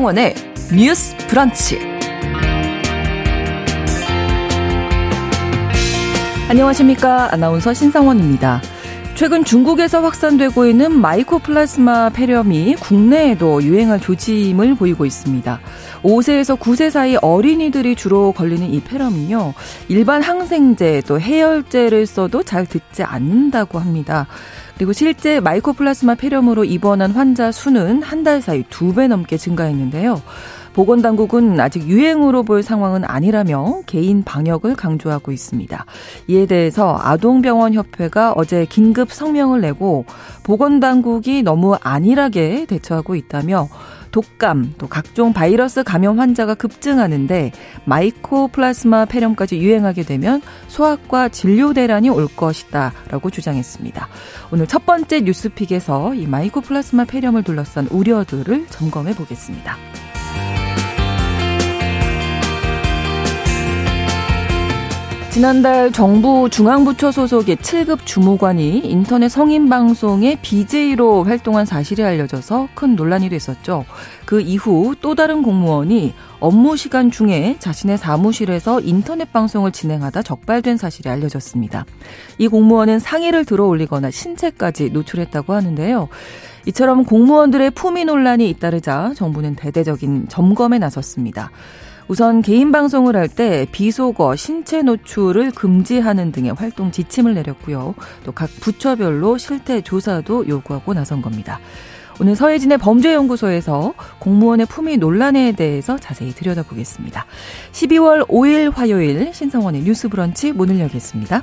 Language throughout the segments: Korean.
신성원의 뉴스 브런치. 안녕하십니까. 아나운서 신성원입니다. 최근 중국에서 확산되고 있는 마이코플라스마 폐렴이 국내에도 유행할 조짐을 보이고 있습니다. 5세에서 9세 사이 어린이들이 주로 걸리는 이 폐렴은요, 일반 항생제 또 해열제를 써도 잘 듣지 않는다고 합니다. 그리고 실제 마이코플라스마 폐렴으로 입원한 환자 수는 한 달 사이 두 배 넘게 증가했는데요. 보건당국은 아직 유행으로 볼 상황은 아니라며 개인 방역을 강조하고 있습니다. 이에 대해서 아동병원협회가 어제 긴급 성명을 내고 보건당국이 너무 안일하게 대처하고 있다며 독감, 또 각종 바이러스 감염 환자가 급증하는데 마이코플라스마 폐렴까지 유행하게 되면 소아과 진료 대란이 올 것이다라고 주장했습니다. 오늘 첫 번째 뉴스픽에서 이 마이코플라스마 폐렴을 둘러싼 우려들을 점검해 보겠습니다. 지난달 정부 중앙부처 소속의 7급 주무관이 인터넷 성인 방송의 BJ로 활동한 사실이 알려져서 큰 논란이 됐었죠. 그 이후 또 다른 공무원이 업무 시간 중에 자신의 사무실에서 인터넷 방송을 진행하다 적발된 사실이 알려졌습니다. 이 공무원은 상의를 들어 올리거나 신체까지 노출했다고 하는데요. 이처럼 공무원들의 품위 논란이 잇따르자 정부는 대대적인 점검에 나섰습니다. 우선 개인 방송을 할 때 비속어, 신체 노출을 금지하는 등의 활동 지침을 내렸고요. 또 각 부처별로 실태 조사도 요구하고 나선 겁니다. 오늘 서해진의 범죄연구소에서 공무원의 품위 논란에 대해서 자세히 들여다보겠습니다. 12월 5일 화요일 신성원의 뉴스 브런치 문을 열겠습니다.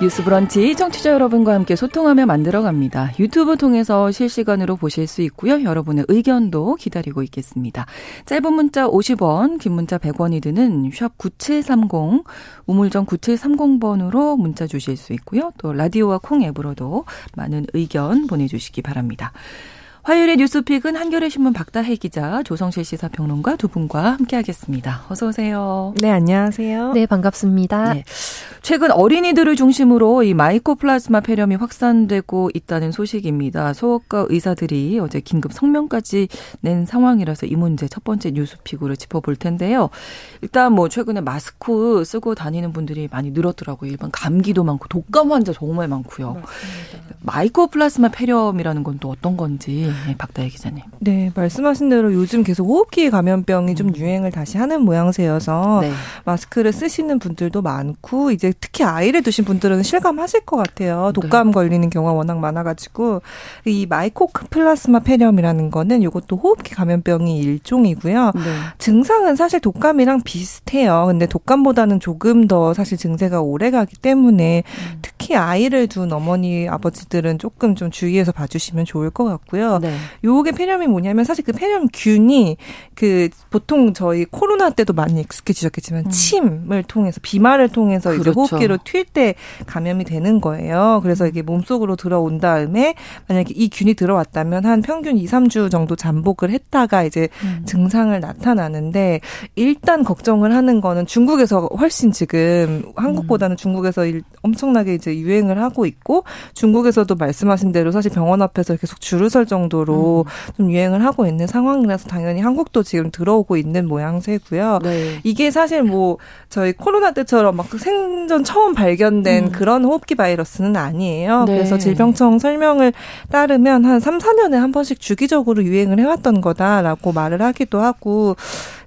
뉴스 브런치 청취자 여러분과 함께 소통하며 만들어갑니다. 유튜브 통해서 실시간으로 보실 수 있고요. 여러분의 의견도 기다리고 있겠습니다. 짧은 문자 50원, 긴 문자 100원이 드는 샵 9730, 우물정 9730번으로 문자 주실 수 있고요. 또 라디오와 콩 앱으로도 많은 의견 보내주시기 바랍니다. 화요일의 뉴스픽은 한겨레 신문 박다해 기자, 조성실 시사평론가 두 분과 함께하겠습니다. 어서 오세요. 네, 안녕하세요. 네, 반갑습니다. 네. 최근 어린이들을 중심으로 이 마이코플라즈마 폐렴이 확산되고 있다는 소식입니다. 소아과 의사들이 어제 긴급 성명까지 낸 상황이라서 이 문제 첫 번째 뉴스픽으로 짚어볼 텐데요. 일단 뭐 최근에 마스크 쓰고 다니는 분들이 많이 늘었더라고요. 일반 감기도 많고 독감 환자 정말 많고요. 맞습니다. 마이코플라즈마 폐렴이라는 건 또 어떤 건지 네, 박다혜 기자님. 네, 말씀하신 대로 요즘 계속 호흡기 감염병이 좀 음. 유행을 다시 하는 모양새여서 네. 마스크를 쓰시는 분들도 많고 이제 특히 아이를 두신 분들은 실감하실 것 같아요. 독감 네. 걸리는 경우가 워낙 많아가지고 이 마이코플라스마 폐렴이라는 거는 이것도 호흡기 감염병이 일종이고요. 네. 증상은 사실 독감이랑 비슷해요. 근데 독감보다는 조금 더 사실 증세가 오래가기 때문에 음. 특히 아이를 둔 어머니 아버지들은 조금 좀 주의해서 봐주시면 좋을 것 같고요. 네. 요게 폐렴이 뭐냐면 사실 그 폐렴균이 그 보통 저희 코로나 때도 많이 익숙해지셨겠지만 음. 침을 통해서 비말을 통해서 그렇죠. 이제 호흡기로 튈 때 감염이 되는 거예요. 그래서 이게 몸속으로 들어온 다음에 만약에 이 균이 들어왔다면 한 평균 2, 3주 정도 잠복을 했다가 이제 음. 증상을 나타나는데 일단 걱정을 하는 거는 중국에서 훨씬 지금 한국보다는 음. 중국에서 엄청나게 이제 유행을 하고 있고 중국에서도 말씀하신 대로 사실 병원 앞에서 계속 줄을 설 정도 정도로 음. 좀 유행을 하고 있는 상황이라서 당연히 한국도 지금 들어오고 있는 모양새고요. 네. 이게 사실 뭐 저희 코로나 때처럼 막 생전 처음 발견된 음. 그런 호흡기 바이러스는 아니에요. 네. 그래서 질병청 설명을 따르면 한 3, 4년에 한 번씩 주기적으로 유행을 해왔던 거다라고 말을 하기도 하고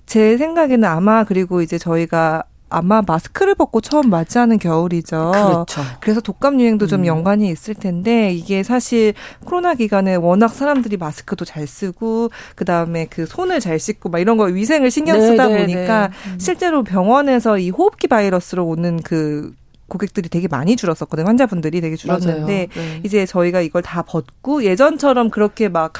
제 생각에는 아마 그리고 이제 저희가 아마 마스크를 벗고 처음 맞이하는 겨울이죠. 그렇죠. 그래서 독감 유행도 좀 음. 연관이 있을 텐데 이게 사실 코로나 기간에 워낙 사람들이 마스크도 잘 쓰고 그다음에 그 손을 잘 씻고 막 이런 거 위생을 신경 네, 쓰다 네, 보니까 네. 실제로 병원에서 이 호흡기 바이러스로 오는 그 고객들이 되게 많이 줄었었거든요. 환자분들이 되게 줄었는데 네. 이제 저희가 이걸 다 벗고 예전처럼 그렇게 막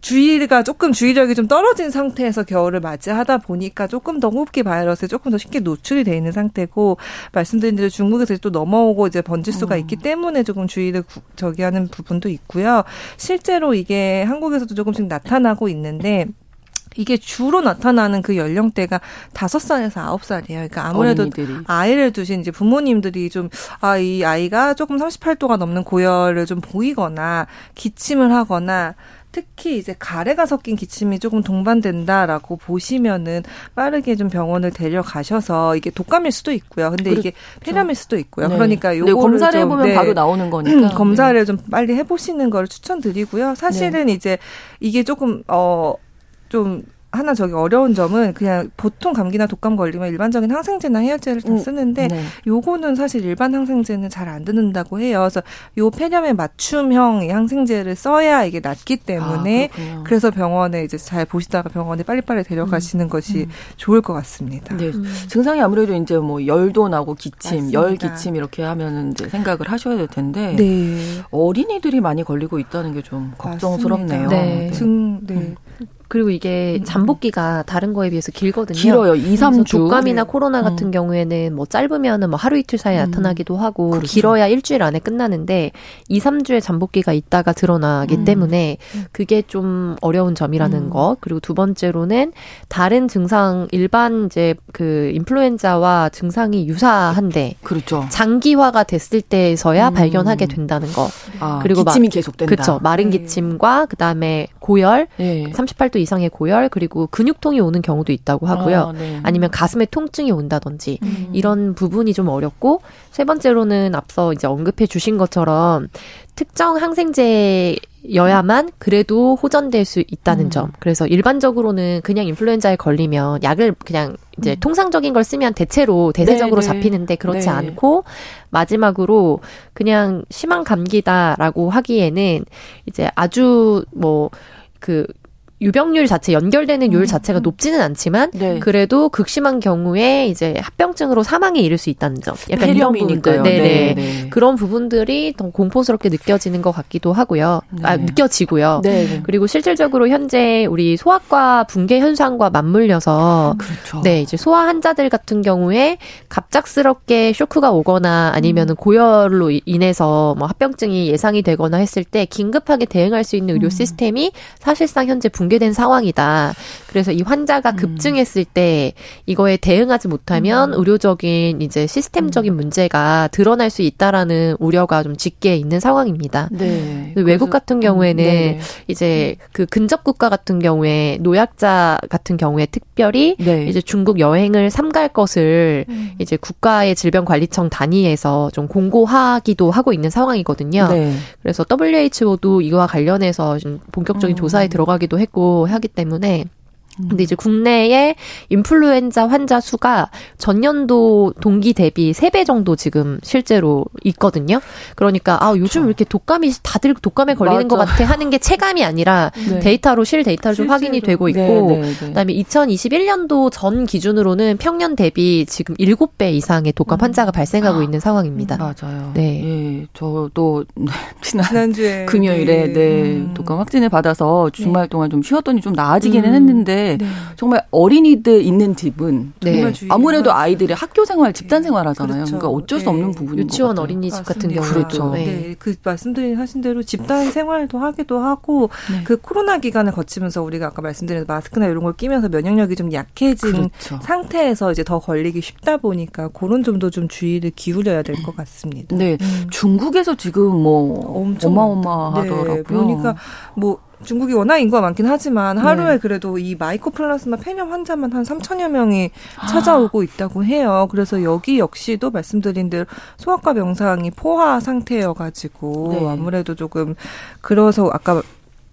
주의가 조금 주의력이 좀 떨어진 상태에서 겨울을 맞이하다 보니까 조금 더 호흡기 바이러스에 조금 더 쉽게 노출이 돼 있는 상태고 말씀드린 대로 중국에서 또 넘어오고 이제 번질 수가 있기 음. 때문에 조금 주의를 저기 하는 부분도 있고요. 실제로 이게 한국에서도 조금씩 나타나고 있는데 이게 주로 나타나는 그 연령대가 다섯 살에서 아홉 살이에요. 그러니까 아무래도 어린이들이. 아이를 두신 이제 부모님들이 좀, 아, 이 아이가 조금 38도가 넘는 고열을 좀 보이거나 기침을 하거나 특히 이제 가래가 섞인 기침이 조금 동반된다라고 보시면은 빠르게 좀 병원을 데려가셔서 이게 독감일 수도 있고요. 근데 그렇죠. 이게 폐렴일 수도 있고요. 네. 그러니까 요거를 검사를 좀, 해보면 네. 바로 나오는 거니까 음, 검사를 네. 좀 빨리 해보시는 걸 추천드리고요. 사실은 네. 이제 이게 조금 어좀 하나 저기 어려운 점은 그냥 보통 감기나 독감 걸리면 일반적인 항생제나 해열제를 다 음, 쓰는데 네. 요거는 사실 일반 항생제는 잘 안 듣는다고 해요. 그래서 요 폐렴에 맞춤형 항생제를 써야 이게 낫기 때문에 아, 그래서 병원에 이제 잘 보시다가 병원에 빨리빨리 데려가시는 음, 것이 음. 좋을 것 같습니다. 네. 음. 증상이 아무래도 이제 뭐 열도 나고 기침, 맞습니다. 열 기침 이렇게 하면은 이제 생각을 하셔야 될 텐데 네. 어린이들이 많이 걸리고 있다는 게 좀 걱정스럽네요. 네. 네. 증, 네. 음. 그리고 이게 음. 잠복기가 다른 거에 비해서 길거든요. 길어요. 2, 3주. 독감이나 네. 코로나 같은 음. 경우에는 뭐 짧으면은 뭐 하루 이틀 사이에 음. 나타나기도 하고 그렇죠. 길어야 일주일 안에 끝나는데 2, 3주의 잠복기가 있다가 드러나기 음. 때문에 그게 좀 어려운 점이라는 음. 것. 그리고 두 번째로는 다른 증상 일반 이제 그 인플루엔자와 증상이 유사한데 그렇죠. 장기화가 됐을 때에서야 음. 발견하게 된다는 거. 아, 그리고 기침이 마, 계속된다. 그렇죠. 마른 네. 기침과 그다음에 고열, 네. 38도 이상의 고열 그리고 근육통이 오는 경우도 있다고 하고요. 아, 네. 아니면 가슴에 통증이 온다든지 음. 이런 부분이 좀 어렵고 세 번째로는 앞서 이제 언급해 주신 것처럼 특정 항생제 여야만 그래도 호전될 수 있다는 음. 점. 그래서 일반적으로는 그냥 인플루엔자에 걸리면 약을 그냥 이제 음. 통상적인 걸 쓰면 대체로 대세적으로 네네. 네. 잡히는데 그렇지 네. 않고 마지막으로 그냥 심한 감기다라고 하기에는 이제 아주 뭐 그 유병률 자체 연결되는 율 음. 자체가 높지는 않지만 네. 그래도 극심한 경우에 이제 합병증으로 사망에 이를 수 있다는 점. 약간 이런 부분들. 네네. 네, 네. 그런 부분들이 더 공포스럽게 느껴지는 것 같기도 하고요. 네. 아 느껴지고요. 네, 네. 그리고 실질적으로 현재 우리 소아과 붕괴 현상과 맞물려서 그렇죠. 네 이제 소아 환자들 같은 경우에 갑작스럽게 쇼크가 오거나 아니면은 음. 고열로 인해서 뭐 합병증이 예상이 되거나 했을 때 긴급하게 대응할 수 있는 의료 음. 시스템이 사실상 현재 붕 붕괴된 상황이다. 그래서 이 환자가 음. 급증했을 때 이거에 대응하지 못하면 음. 의료적인 이제 시스템적인 음. 문제가 드러날 수 있다라는 우려가 좀 짙게 있는 상황입니다. 네. 외국 같은 경우에는 네. 이제 그 근접 국가 같은 경우에 노약자 같은 경우에 특별히 네. 이제 중국 여행을 삼갈 것을 음. 이제 국가의 질병관리청 단위에서 좀 공고하기도 하고 있는 상황이거든요. 네. 그래서 WHO도 이거와 관련해서 좀 본격적인 음. 조사에 들어가기도 했고 하기 때문에 근데 이제 국내에 인플루엔자 환자 수가 전년도 동기 대비 3배 정도 지금 실제로 있거든요. 그러니까 아, 요즘 왜 이렇게 독감이 다들 독감에 걸리는 맞아. 것 같아 하는 게 체감이 아니라 네. 데이터로 실 데이터로 좀 확인이 되고 있고 네, 네, 네. 그다음에 2021년도 전 기준으로는 평년 대비 지금 7배 이상의 독감 음. 환자가 발생하고 아, 있는 상황입니다. 맞아요. 네. 예, 저도 지난 주에 금요일에 네, 네 음. 독감 확진을 받아서 주말 동안 좀 쉬었더니 좀 나아지기는 음. 했는데 네. 정말 어린이들 있는 집은 네. 아무래도 아이들이 학교 생활, 집단 생활 하잖아요. 그렇죠. 그러니까 어쩔 수 네. 없는 부분인 유치원 어린이집 같은 경우도 그렇죠. 네. 네. 그 말씀드린 하신 대로 집단 생활도 하기도 하고 네. 그 코로나 기간을 거치면서 우리가 아까 말씀드린 마스크나 이런 걸 끼면서 면역력이 좀 약해진 그렇죠. 상태에서 이제 더 걸리기 쉽다 보니까 그런 점도 좀 주의를 기울여야 될 것 같습니다. 네. 음. 중국에서 지금 뭐 엄청 어마어마하더라고요. 그러니까 뭐 중국이 워낙 인구가 많긴 하지만 하루에 네. 그래도 이 마이코플라스마 폐렴 환자만 한 3천여 명이 찾아오고 있다고 해요. 그래서 여기 역시도 말씀드린 대로 소아과 병상이 포화 상태여가지고 네. 아무래도 조금 그래서 아까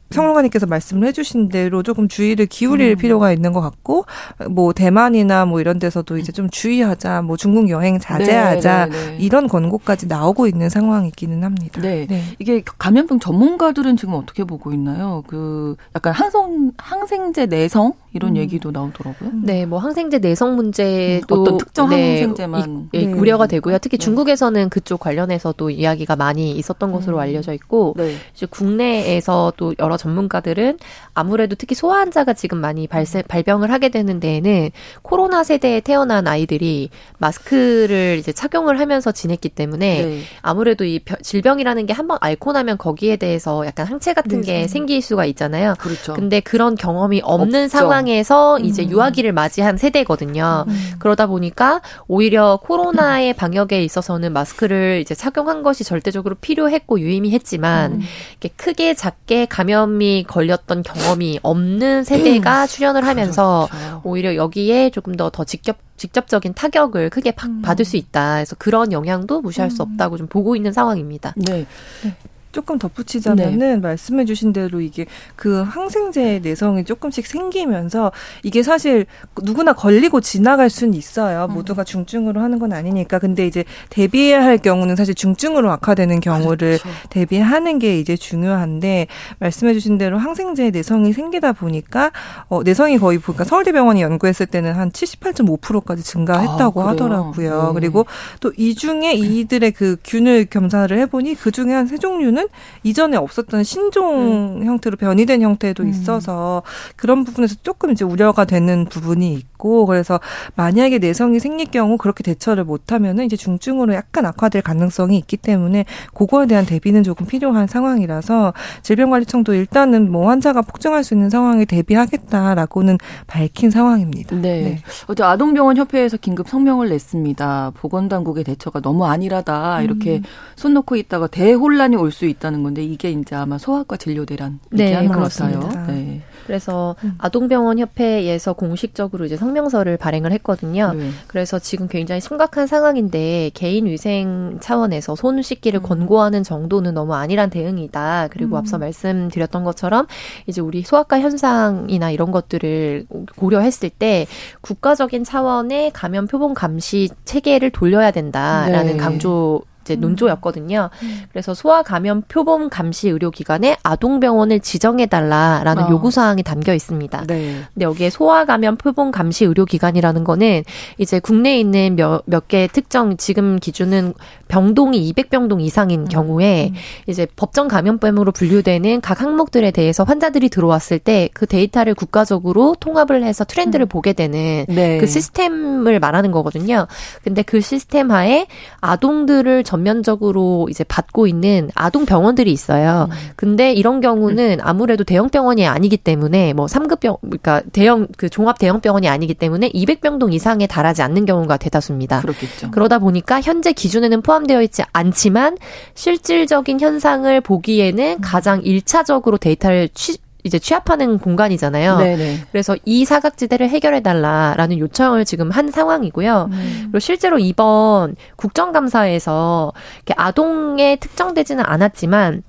평론가님께서 말씀을 해주신 대로 조금 주의를 기울일 음. 필요가 있는 것 같고 뭐 대만이나 뭐 이런 데서도 이제 좀 주의하자 뭐 중국 여행 자제하자 네, 네, 네. 이런 권고까지 나오고 있는 상황이기는 합니다. 네. 네. 이게 감염병 전문가들은 지금 어떻게 보고 있나요? 그 약간 항성 항생제 내성 이런 음. 얘기도 나오더라고요. 네, 뭐 항생제 내성 문제도 음, 어떤 특정 네, 항생제만 이, 네. 우려가 되고요. 특히 네. 중국에서는 그쪽 관련해서도 이야기가 많이 있었던 것으로 음. 알려져 있고 네. 이제 국내에서 또 여러 전문가들은 아무래도 특히 소아 환자가 지금 많이 발생 발병을 하게 되는 데에는 코로나 세대에 태어난 아이들이 마스크를 이제 착용을 하면서 지냈기 때문에 네. 아무래도 이 질병이라는 게 한번 앓고 나면 거기에 대해서 약간 항체 같은 게 생길 수가 있잖아요. 그렇죠. 근데 그런 경험이 없는 없죠. 상황에서 이제 음. 유아기를 맞이한 세대거든요. 음. 그러다 보니까 오히려 코로나의 방역에 있어서는 마스크를 이제 착용한 것이 절대적으로 필요했고 유의미했지만 음. 이렇게 크게 작게 감염이 걸렸던 경험이 없는 세대가 음. 출연을 하면서 그렇죠. 오히려 여기에 조금 더더 직접 직접적인 타격을 크게 음. 받을 수 있다. 그래서 그런 영향도 무시할 수 음. 없다고 좀 보고 있는 상황입니다. 네. 네. 조금 덧붙이자면은 네. 말씀해주신 대로 이게 그 항생제 내성이 조금씩 생기면서 이게 사실 누구나 걸리고 지나갈 수는 있어요. 음. 모두가 중증으로 하는 건 아니니까. 근데 이제 대비해야 할 경우는 사실 중증으로 악화되는 경우를 그렇죠. 대비하는 게 이제 중요한데 말씀해주신 대로 항생제 내성이 생기다 보니까 어, 내성이 거의 보니까 서울대병원이 연구했을 때는 한 78.5%까지 증가했다고 아, 하더라고요. 네. 그리고 또 이 중에 이들의 그 균을 검사를 해보니 그 중에 한 세 종류는 이전에 없었던 신종 음. 형태로 변이된 형태도 음. 있어서 그런 부분에서 조금 이제 우려가 되는 부분이 있고 그래서 만약에 내성이 생길 경우 그렇게 대처를 못하면은 이제 중증으로 약간 악화될 가능성이 있기 때문에 그거에 대한 대비는 조금 필요한 상황이라서 질병관리청도 일단은 뭐 환자가 폭증할 수 있는 상황에 대비하겠다라고는 밝힌 상황입니다. 네. 네. 어제 아동병원 협회에서 긴급 성명을 냈습니다. 보건당국의 대처가 너무 안일하다 이렇게 음. 손 놓고 있다가 대혼란이 올 수 있다 는 건데 이게 이제 아마 소아과 진료 대란 네, 얘기하는 것 같아요. 네. 그래서 음. 아동병원 협회에서 공식적으로 이제 성명서를 발행을 했거든요. 네. 그래서 지금 굉장히 심각한 상황인데 개인 위생 차원에서 손 씻기를 음. 권고하는 정도는 너무 안일한 대응이다. 그리고 음. 앞서 말씀드렸던 것처럼 이제 우리 소아과 현상이나 이런 것들을 고려했을 때 국가적인 차원의 감염 표본 감시 체계를 돌려야 된다라는 네. 강조 이제 음. 논조였거든요. 음. 그래서 소아 감염 표본 감시 의료 기관에 아동 병원을 지정해 달라라는 어. 요구 사항이 담겨 있습니다. 네. 근데 여기에 소아 감염 표본 감시 의료 기관이라는 거는 이제 국내에 있는 몇, 몇개 특정 지금 기준은 병동이 200병동 이상인 음. 경우에 음. 이제 법정 감염병으로 분류되는 각 항목들에 대해서 환자들이 들어왔을 때 그 데이터를 국가적으로 통합을 해서 트렌드를 음. 보게 되는 네. 그 시스템을 말하는 거거든요. 근데 그 시스템 하에 아동들을 전 전면적으로 이제 받고 있는 아동 병원들이 있어요. 음. 근데 이런 경우는 아무래도 대형 병원이 아니기 때문에 뭐 3급 병 그러니까 대형 그 종합 대형 병원이 아니기 때문에 200병동 이상에 달하지 않는 경우가 대다수입니다. 그렇겠죠. 그러다 보니까 현재 기준에는 포함되어 있지 않지만 실질적인 현상을 보기에는 가장 1차적으로 데이터를 취, 이제 취합하는 공간이잖아요. 네네. 그래서 이 사각지대를 해결해 달라라는 요청을 지금 한 상황이고요. 음. 그리고 실제로 이번 국정감사에서 아동에 특정되지는 않았지만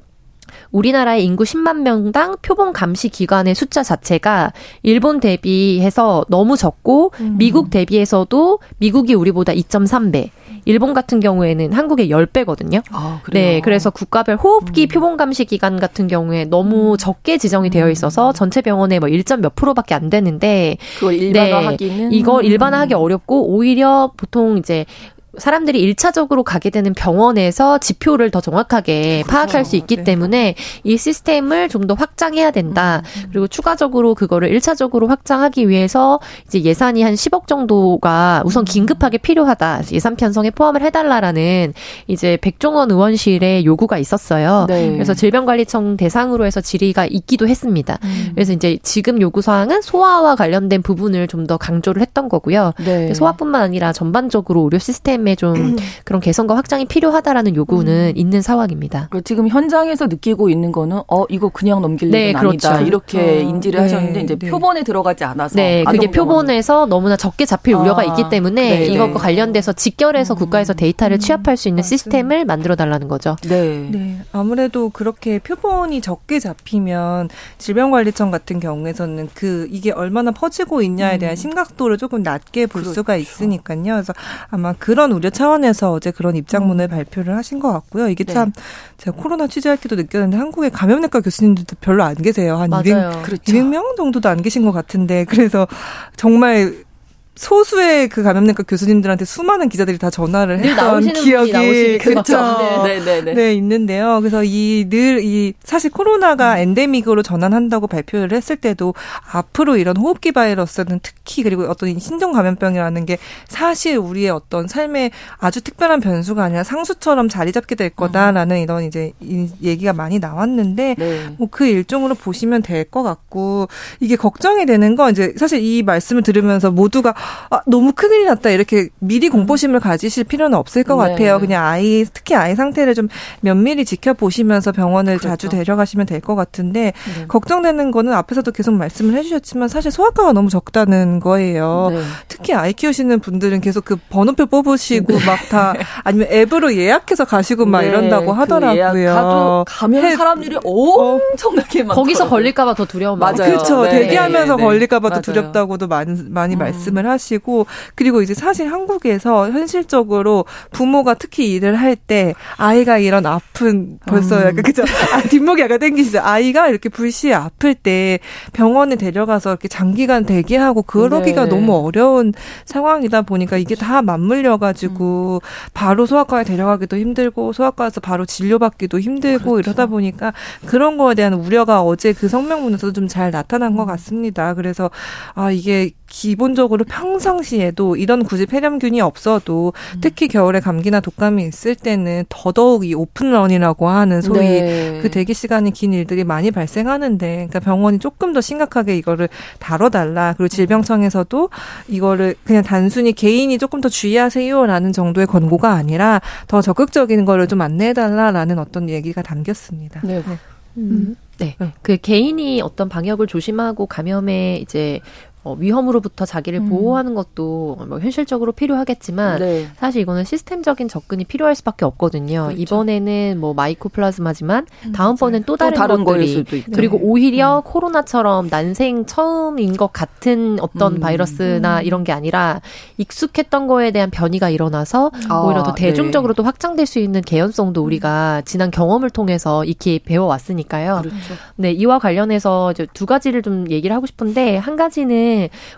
우리나라의 인구 10만 명당 표본 감시 기관의 숫자 자체가 일본 대비해서 너무 적고 음. 미국 대비해서도 미국이 우리보다 2.3배, 일본 같은 경우에는 한국의 10배거든요. 아, 네, 그래서 국가별 호흡기 음. 표본 감시 기관 같은 경우에 너무 음. 적게 지정이 되어 음. 있어서 전체 병원에 뭐 1. 몇 프로밖에 안 되는데 그걸 일반화하기는 네, 이걸 일반화하기 어렵고 오히려 보통 이제 사람들이 일차적으로 가게 되는 병원에서 지표를 더 정확하게 그렇죠. 파악할 수 있기 네. 때문에 이 시스템을 좀 더 확장해야 된다. 음, 음. 그리고 추가적으로 그거를 일차적으로 확장하기 위해서 이제 예산이 한 10억 정도가 우선 음. 긴급하게 필요하다. 예산 편성에 포함을 해달라라는 이제 백종원 의원실의 요구가 있었어요. 네. 그래서 질병관리청 대상으로 해서 질의가 있기도 했습니다. 음. 그래서 이제 지금 요구 사항은 소아와 관련된 부분을 좀 더 강조를 했던 거고요. 네. 소아뿐만 아니라 전반적으로 의료 시스템 시스템의 좀 음. 그런 개선과 확장이 필요하다라는 요구는 음. 있는 상황입니다. 지금 현장에서 느끼고 있는 거는 어 이거 그냥 넘길 네, 일은 그렇죠. 아니다 이렇게 어. 인지를 네. 하셨는데 이제 네. 표본에 들어가지 않아서 네 그게 표본에서 너무나 적게 잡힐 아. 우려가 있기 때문에 네, 이것과 네. 관련돼서 직결해서 음. 국가에서 데이터를 음. 취합할 수 있는 맞습니다. 시스템을 만들어 달라는 거죠. 네. 네 아무래도 그렇게 표본이 적게 잡히면 질병관리청 같은 경우에서는 그 이게 얼마나 퍼지고 있냐에 대한 음. 심각도를 조금 낮게 볼 그렇죠. 수가 있으니까요. 그래서 아마 그런 그런 우려 차원에서 어제 그런 입장문을 음. 발표를 하신 것 같고요. 이게 네. 참 제가 코로나 취재할 때도 느꼈는데 한국에 감염내과 교수님들도 별로 안 계세요. 한 맞아요. 200, 그렇죠. 200명 정도도 안 계신 것 같은데 그래서 정말 소수의 그 감염내과 교수님들한테 수많은 기자들이 다 전화를 했던 기억이 그렇죠. 네, 네, 네. 네, 있는데요. 그래서 이 늘이 이 사실 코로나가 음. 엔데믹으로 전환한다고 발표를 했을 때도 앞으로 이런 호흡기 바이러스는 특히 그리고 어떤 신종 감염병이라는 게 사실 우리의 어떤 삶에 아주 특별한 변수가 아니라 상수처럼 자리 잡게 될 거다라는 음. 이런 이제 얘기가 많이 나왔는데 네. 뭐그 일종으로 보시면 될 것 같고 이게 걱정이 되는 건 이제 사실 이 말씀을 들으면서 모두가 아, 너무 큰일 났다 이렇게 미리 공포심을 가지실 필요는 없을 것 네. 같아요. 그냥 아이 특히 아이 상태를 좀 면밀히 지켜보시면서 병원을 그렇죠. 자주 데려가시면 될 것 같은데 네. 걱정되는 거는 앞에서도 계속 말씀을 해주셨지만 사실 소아과가 너무 적다는 거예요. 네. 특히 아이 키우시는 분들은 계속 그 번호표 뽑으시고 네. 막다 아니면 앱으로 예약해서 가시고 막 네. 이런다고 그 하더라고요. 그 가면 사람들이 어. 엄청나게 많 거기서 걸릴까봐 더 두려운 맞아요. 그렇죠. 네. 대기하면서 걸릴까봐 더 두렵다고도 많이 많이 음. 말씀을 하시. 하시고 그리고 이제 사실 한국에서 현실적으로 부모가 특히 일을 할 때 아이가 이런 아픈 벌써 음. 약간 그죠 아, 뒷목이 약간 땡기시죠 아이가 이렇게 불시에 아플 때 병원에 데려가서 이렇게 장기간 대기하고 그러기가 네. 너무 어려운 상황이다 보니까 이게 다 맞물려 가지고 음. 바로 소아과에 데려가기도 힘들고 소아과에서 바로 진료받기도 힘들고 그렇죠. 이러다 보니까 그런 거에 대한 우려가 어제 그 성명문에서도 좀잘 나타난 것 같습니다. 그래서 아 이게 기본적으로 평상시에도 이런 굳이 폐렴균이 없어도 음. 특히 겨울에 감기나 독감이 있을 때는 더더욱 이 오픈런이라고 하는 소위 네. 그 대기 시간이 긴 일들이 많이 발생하는데 그러니까 병원이 조금 더 심각하게 이거를 다뤄달라 그리고 질병청에서도 이거를 그냥 단순히 개인이 조금 더 주의하세요라는 정도의 권고가 아니라 더 적극적인 거를 좀 안내해달라라는 어떤 얘기가 담겼습니다. 네. 네. 음. 네. 네. 그 개인이 어떤 방역을 조심하고 감염에 이제 어, 위험으로부터 자기를 음. 보호하는 것도 뭐 현실적으로 필요하겠지만 네. 사실 이거는 시스템적인 접근이 필요할 수밖에 없거든요. 그렇죠. 이번에는 뭐 마이코플라즈마지만 음, 다음번엔 또 다른, 또 다른 것들이 그리고 네. 오히려 음. 코로나처럼 난생 처음인 것 같은 어떤 음. 바이러스나 음. 이런 게 아니라 익숙했던 거에 대한 변이가 일어나서 아, 오히려 더 대중적으로 네. 또 확장될 수 있는 개연성도 우리가 지난 경험을 통해서 익히 배워왔으니까요. 그렇죠. 네, 이와 관련해서 이제 두 가지를 좀 얘기를 하고 싶은데 한 가지는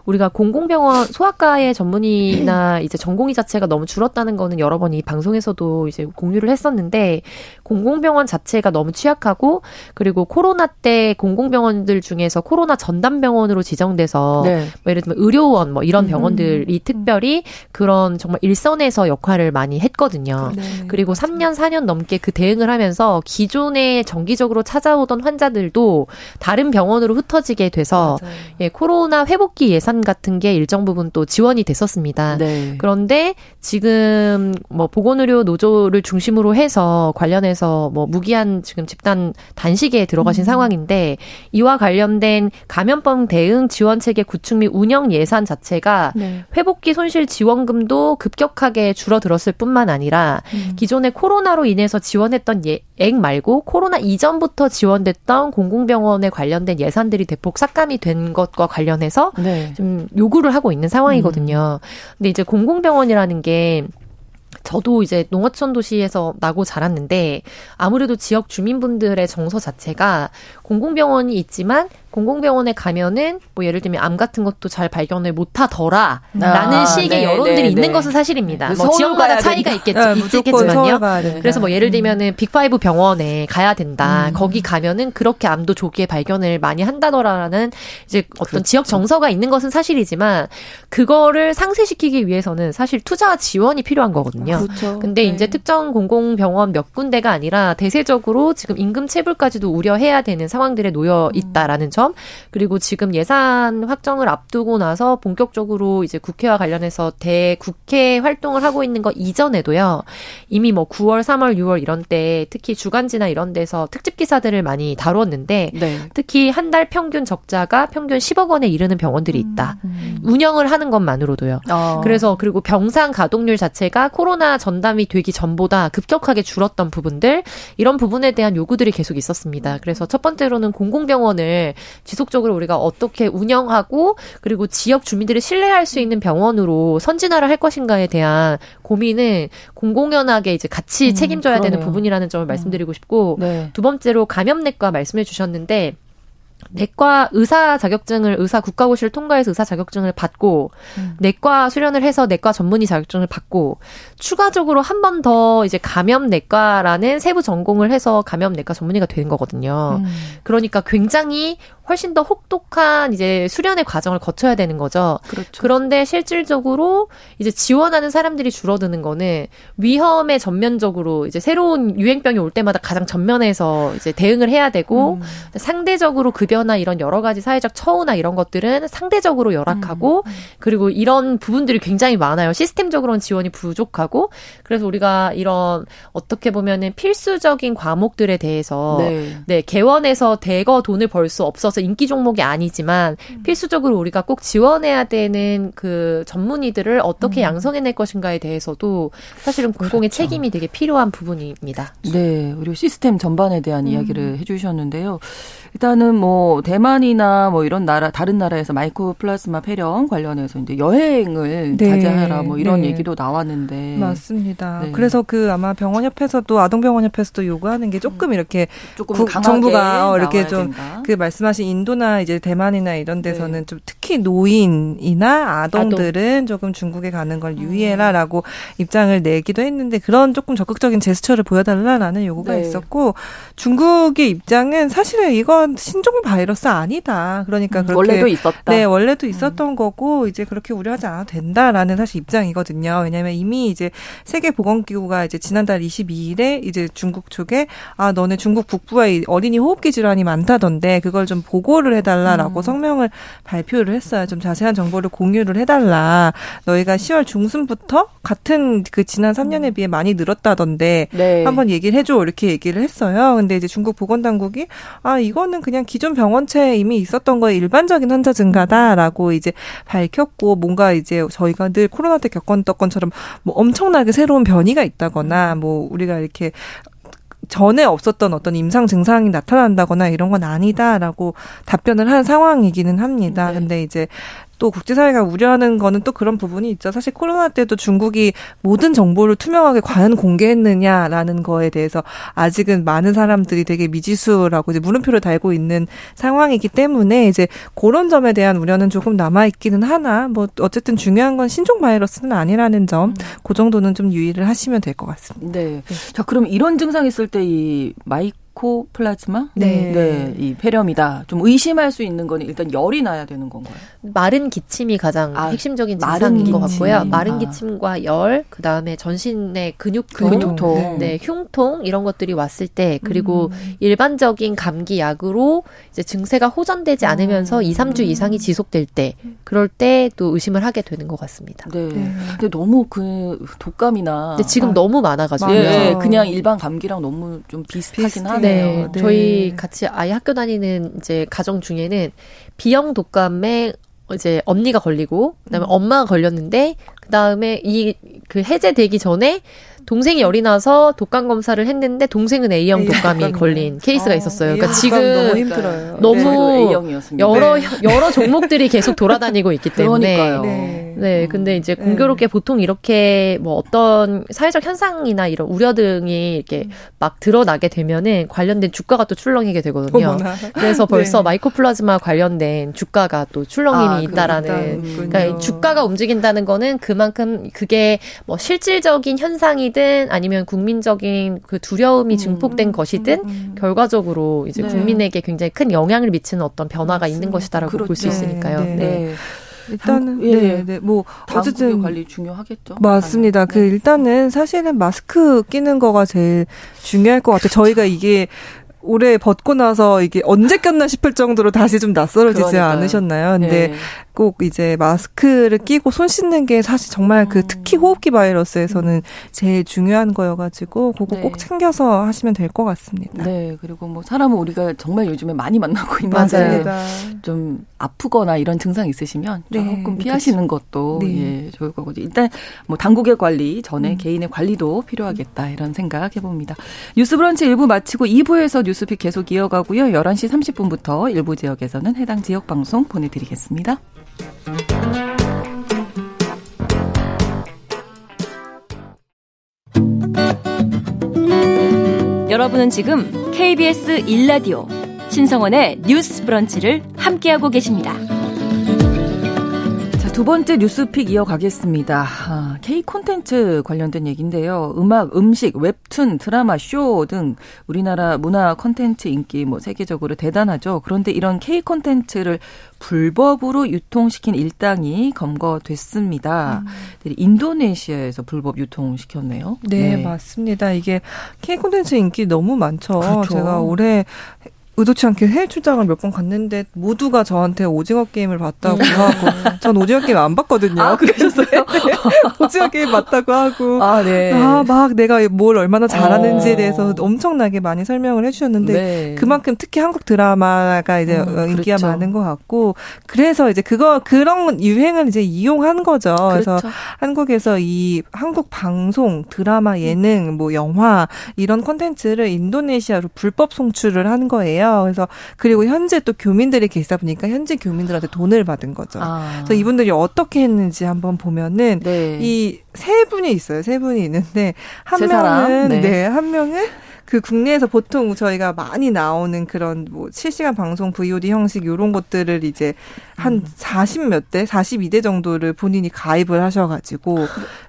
우리가 공공병원 소아과의 전문의나 이제 전공의 자체가 너무 줄었다는 거는 여러 번 이 방송에서도 이제 공유를 했었는데 공공병원 자체가 너무 취약하고 그리고 코로나 때 공공병원들 중에서 코로나 전담 병원으로 지정돼서 네. 뭐 예를 들면 의료원 뭐 이런 음. 병원들이 음. 특별히 그런 정말 일선에서 역할을 많이 했거든요. 네. 그리고 3년 4년 넘게 그 대응을 하면서 기존에 정기적으로 찾아오던 환자들도 다른 병원으로 흩어지게 돼서 예, 코로나 회복 기 예산 같은 게 일정 부분 또 지원이 됐었습니다. 네. 그런데 지금 뭐 보건의료 노조를 중심으로 해서 관련해서 관련해서 뭐 무기한 지금 집단 단식에 들어가신 음. 상황인데 이와 관련된 감염병 대응 지원 체계 구축 및 운영 예산 자체가 네. 회복기 손실 지원금도 급격하게 줄어들었을 뿐만 아니라 음. 기존에 코로나로 인해서 지원했던 예, 액 말고 코로나 이전부터 지원됐던 공공병원에 관련된 예산들이 대폭 삭감이 된 것과 관련해서 네. 좀 요구를 하고 있는 상황이거든요. 음. 근데 이제 공공병원이라는 게 저도 이제 농어촌 도시에서 나고 자랐는데 아무래도 지역 주민분들의 정서 자체가 공공병원이 있지만 공공병원에 가면은 뭐 예를 들면 암 같은 것도 잘 발견을 못하더라 라는 아, 식의 네, 여론들이 네, 있는 네. 것은 사실입니다. 네, 뭐 지역마다 차이가 있겠, 네, 있겠지만요. 그래서 뭐 예를 들면은 Big Five 병원에 가야 된다. 음. 거기 가면은 그렇게 암도 조기에 발견을 많이 한다더라라는 이제 어떤 그렇죠. 지역 정서가 있는 것은 사실이지만 그거를 상쇄시키기 위해서는 사실 투자와 지원이 필요한 거거든요. 그렇죠. 근데 이제 네. 특정 공공병원 몇 군데가 아니라 대세적으로 지금 임금 체불까지도 우려해야 되는 상황들에 놓여 음. 있다라는 점. 점 그리고 지금 예산 확정을 앞두고 나서 본격적으로 이제 국회와 관련해서 대국회 활동을 하고 있는 거 이전에도요. 이미 뭐 9월, 3월, 6월 이런 때 특히 주간지나 이런 데서 특집 기사들을 많이 다루었는데 네. 특히 한 달 평균 적자가 평균 10억 원에 이르는 병원들이 있다. 음. 음. 운영을 하는 것만으로도요. 어. 그래서 그리고 병상 가동률 자체가 코로나 전담이 되기 전보다 급격하게 줄었던 부분들 이런 부분에 대한 요구들이 계속 있었습니다. 그래서 첫 번째로는 공공병원을 지속적으로 우리가 어떻게 운영하고 그리고 지역 주민들이 신뢰할 수 있는 병원으로 선진화를 할 것인가에 대한 고민은 공공연하게 이제 같이 음, 책임져야 그러네요. 되는 부분이라는 점을 음. 말씀드리고 싶고 네. 두 번째로 감염내과 말씀해 주셨는데 내과 의사 자격증을 의사 국가고시를 통과해서 의사 자격증을 받고 음. 내과 수련을 해서 내과 전문의 자격증을 받고 추가적으로 한 번 더 이제 감염 내과라는 세부 전공을 해서 감염 내과 전문의가 되는 거거든요. 음. 그러니까 굉장히 훨씬 더 혹독한 이제 수련의 과정을 거쳐야 되는 거죠. 그렇죠. 그런데 실질적으로 이제 지원하는 사람들이 줄어드는 거는 위험에 전면적으로 이제 새로운 유행병이 올 때마다 가장 전면에서 이제 대응을 해야 되고 음. 상대적으로 급여나 이런 여러 가지 사회적 처우나 이런 것들은 상대적으로 열악하고 음. 음. 그리고 이런 부분들이 굉장히 많아요. 시스템적으로는 지원이 부족하고 그래서 우리가 이런 어떻게 보면은 필수적인 과목들에 대해서 네, 네 개원해서 대거 돈을 벌 수 없어서 있어서 인기 종목이 아니지만 음. 필수적으로 우리가 꼭 지원해야 되는 그 전문의들을 어떻게 음. 양성해낼 것인가에 대해서도 사실은 공공의 그렇죠. 책임이 되게 필요한 부분입니다. 네, 그리고 시스템 전반에 대한 음. 이야기를 해주셨는데요. 일단은 뭐 대만이나 뭐 이런 나라 다른 나라에서 마이크로 플라스마 폐렴 관련해서 이제 여행을 네. 자제하라 뭐 이런 네. 얘기도 나왔는데 맞습니다. 네. 그래서 그 아마 병원협회에서도 아동병원협회에서도 요구하는 게 조금 이렇게 조금 국, 정부가 어, 이렇게 좀 그 말씀하신 인도나 이제 대만이나 이런 네. 데서는 좀 특히 노인이나 아동들은 아동. 조금 중국에 가는 걸 음. 유의해라라고 음. 입장을 내기도 했는데 그런 조금 적극적인 제스처를 보여달라라는 요구가 네. 있었고 중국의 입장은 사실은 이건 신종 바이러스 아니다. 그러니까 음, 그렇게 원래도 있었다. 네, 원래도 음. 있었던 음. 거고 이제 그렇게 우려하지 않아도 된다라는 사실 입장이거든요. 왜냐하면 이미 이제 세계 보건기구가 이제 지난달 22일에 이제 중국 쪽에 아 너네 중국 북부에 어린이 호흡기 질환이 많다던데 그걸 좀 보고를 해달라라고 음. 성명을 발표를 했어요. 좀 자세한 정보를 공유를 해달라. 너희가 10월 중순부터 같은 그 지난 3년에 음. 비해 많이 늘었다던데 네. 한번 얘기를 해줘 이렇게 얘기를 했어요. 근데 이제 중국 보건당국이 아 이거는 이거는 그냥 기존 병원체에 이미 있었던 거에 일반적인 환자 증가다라고 이제 밝혔고 뭔가 이제 저희가 늘 코로나 때 겪었던 것처럼 뭐 엄청나게 새로운 변이가 있다거나 뭐 우리가 이렇게 전에 없었던 어떤 임상 증상이 나타난다거나 이런 건 아니다라고 답변을 한 상황이기는 합니다. 네. 근데 이제 또 국제사회가 우려하는 거는 또 그런 부분이 있죠. 사실 코로나 때도 중국이 모든 정보를 투명하게 과연 공개했느냐라는 거에 대해서 아직은 많은 사람들이 되게 미지수라고 이제 물음표를 달고 있는 상황이기 때문에 이제 그런 점에 대한 우려는 조금 남아 있기는 하나 뭐 어쨌든 중요한 건 신종 바이러스는 아니라는 점, 음. 그 정도는 좀 유의를 하시면 될 것 같습니다. 네. 자, 그럼 이런 증상 있을 때 이 마이크 마이코플라즈마? 네. 네. 이 폐렴이다. 좀 의심할 수 있는 거는 일단 열이 나야 되는 건가요? 마른 기침이 가장 아, 핵심적인 증상인 것 같고요. 마른 아. 기침과 열, 그 다음에 전신의 근육통, 근육통, 네, 흉통 이런 것들이 왔을 때 그리고 음. 일반적인 감기 약으로 이제 증세가 호전되지 않으면서 음. 2, 3주 이상이 지속될 때 그럴 때 또 의심을 하게 되는 것 같습니다. 네. 네. 근데 너무 그 독감이나 근데 지금 아. 너무 많아가지고 예, 그냥 일반 감기랑 너무 좀 비슷하긴 하네요. 네, 네. 저희 같이 아이 학교 다니는 이제 가정 중에는 B형 독감에 이제 언니가 걸리고 그다음에 음. 엄마가 걸렸는데 그다음에 이 그 해제되기 전에 동생이 열이 나서 독감 검사를 했는데 동생은 A형 독감이 걸린 케이스가 아, 있었어요. 그러니까 지금 너무 힘들어요. 너무 네. 여러 네. 여러 종목들이 계속 돌아다니고 있기 때문에 그러니까요. 네. 네, 근데 이제 네. 공교롭게 보통 이렇게 뭐 어떤 사회적 현상이나 이런 우려 등이 이렇게 막 드러나게 되면은 관련된 주가가 또 출렁이게 되거든요. 어머나. 그래서 벌써 네. 마이코플라즈마 관련된 주가가 또 출렁임이 아, 있다라는 그러니까 주가가 움직인다는 거는 그 만큼 그게 뭐 실질적인 현상이든 아니면 국민적인 그 두려움이 음. 증폭된 음, 것이든 음. 결과적으로 이제 네. 국민에게 굉장히 큰 영향을 미치는 어떤 변화가 맞습니다. 있는 것이다라고 그렇죠. 볼수 있으니까요. 네. 네. 일단은 예, 네, 네. 뭐 어쨌든 관리 중요하겠죠. 맞습니다. 그 네. 일단은 사실은 마스크 끼는 거가 제일 중요할 것 같아요. 저희가 이게 올해 벗고 나서 이게 언제 꼈나 싶을 정도로 다시 좀 낯설어지지 그러니까요. 않으셨나요? 근데 네. 꼭 이제 마스크를 끼고 손 씻는 게 사실 정말 그 특히 음. 호흡기 바이러스에서는 제일 중요한 거여가지고 그거 네. 꼭 챙겨서 하시면 될 것 같습니다. 네, 그리고 뭐 사람은 우리가 정말 요즘에 많이 만나고 있는데 좀 아프거나 이런 증상 있으시면 네. 조금 피하시는 그렇죠. 것도 네. 예, 좋을 거고 일단 뭐 당국의 관리 전에 음. 개인의 관리도 필요하겠다 이런 생각 해봅니다. 뉴스브런치 1부 마치고 2부에서 뉴스픽 계속 이어가고요. 11시 30분부터 일부 지역에서는 해당 지역 방송 보내드리겠습니다. 여러분은 지금 KBS 1라디오 신성원의 뉴스 브런치를 함께하고 계십니다. 두 번째 뉴스픽 이어가겠습니다. 아, K 콘텐츠 관련된 얘기인데요. 음악, 음식, 웹툰, 드라마, 쇼 등 우리나라 문화 콘텐츠 인기 뭐 세계적으로 대단하죠. 그런데 이런 K 콘텐츠를 불법으로 유통시킨 일당이 검거됐습니다. 음. 인도네시아에서 불법 유통시켰네요. 네, 네, 맞습니다. 이게 K 콘텐츠 인기 너무 많죠. 그렇죠. 제가 올해 의도치 않게 해외 출장을 몇 번 갔는데 모두가 저한테 오징어 게임을 봤다고 음. 하고 전 오징어 게임 안 봤거든요. 아, 그러셨어요? 네, 오징어 게임 봤다고 하고 아, 네. 아, 막 내가 뭘 얼마나 잘하는지에 어. 대해서 엄청나게 많이 설명을 해 주셨는데 네. 그만큼 특히 한국 드라마가 이제 음, 인기가 그렇죠. 많은 것 같고 그래서 이제 그거 그런 유행을 이제 이용한 거죠. 그렇죠. 그래서 한국에서 이 한국 방송, 드라마, 예능, 뭐 영화 이런 콘텐츠를 인도네시아로 불법 송출을 한 거예요. 거예요. 그래서 그리고 현재 또 교민들이 계시다 보니까 현재 교민들한테 돈을 받은 거죠. 아. 그래서 이분들이 어떻게 했는지 한번 보면은 네. 이세 분이 있어요. 세 분이 있는데 한 명은 네. 네, 한 명은 그 국내에서 보통 저희가 많이 나오는 그런 뭐 실시간 방송 VOD 형식 요런 것들을 이제 한 40몇 음. 대, 42대 정도를 본인이 가입을 하셔 가지고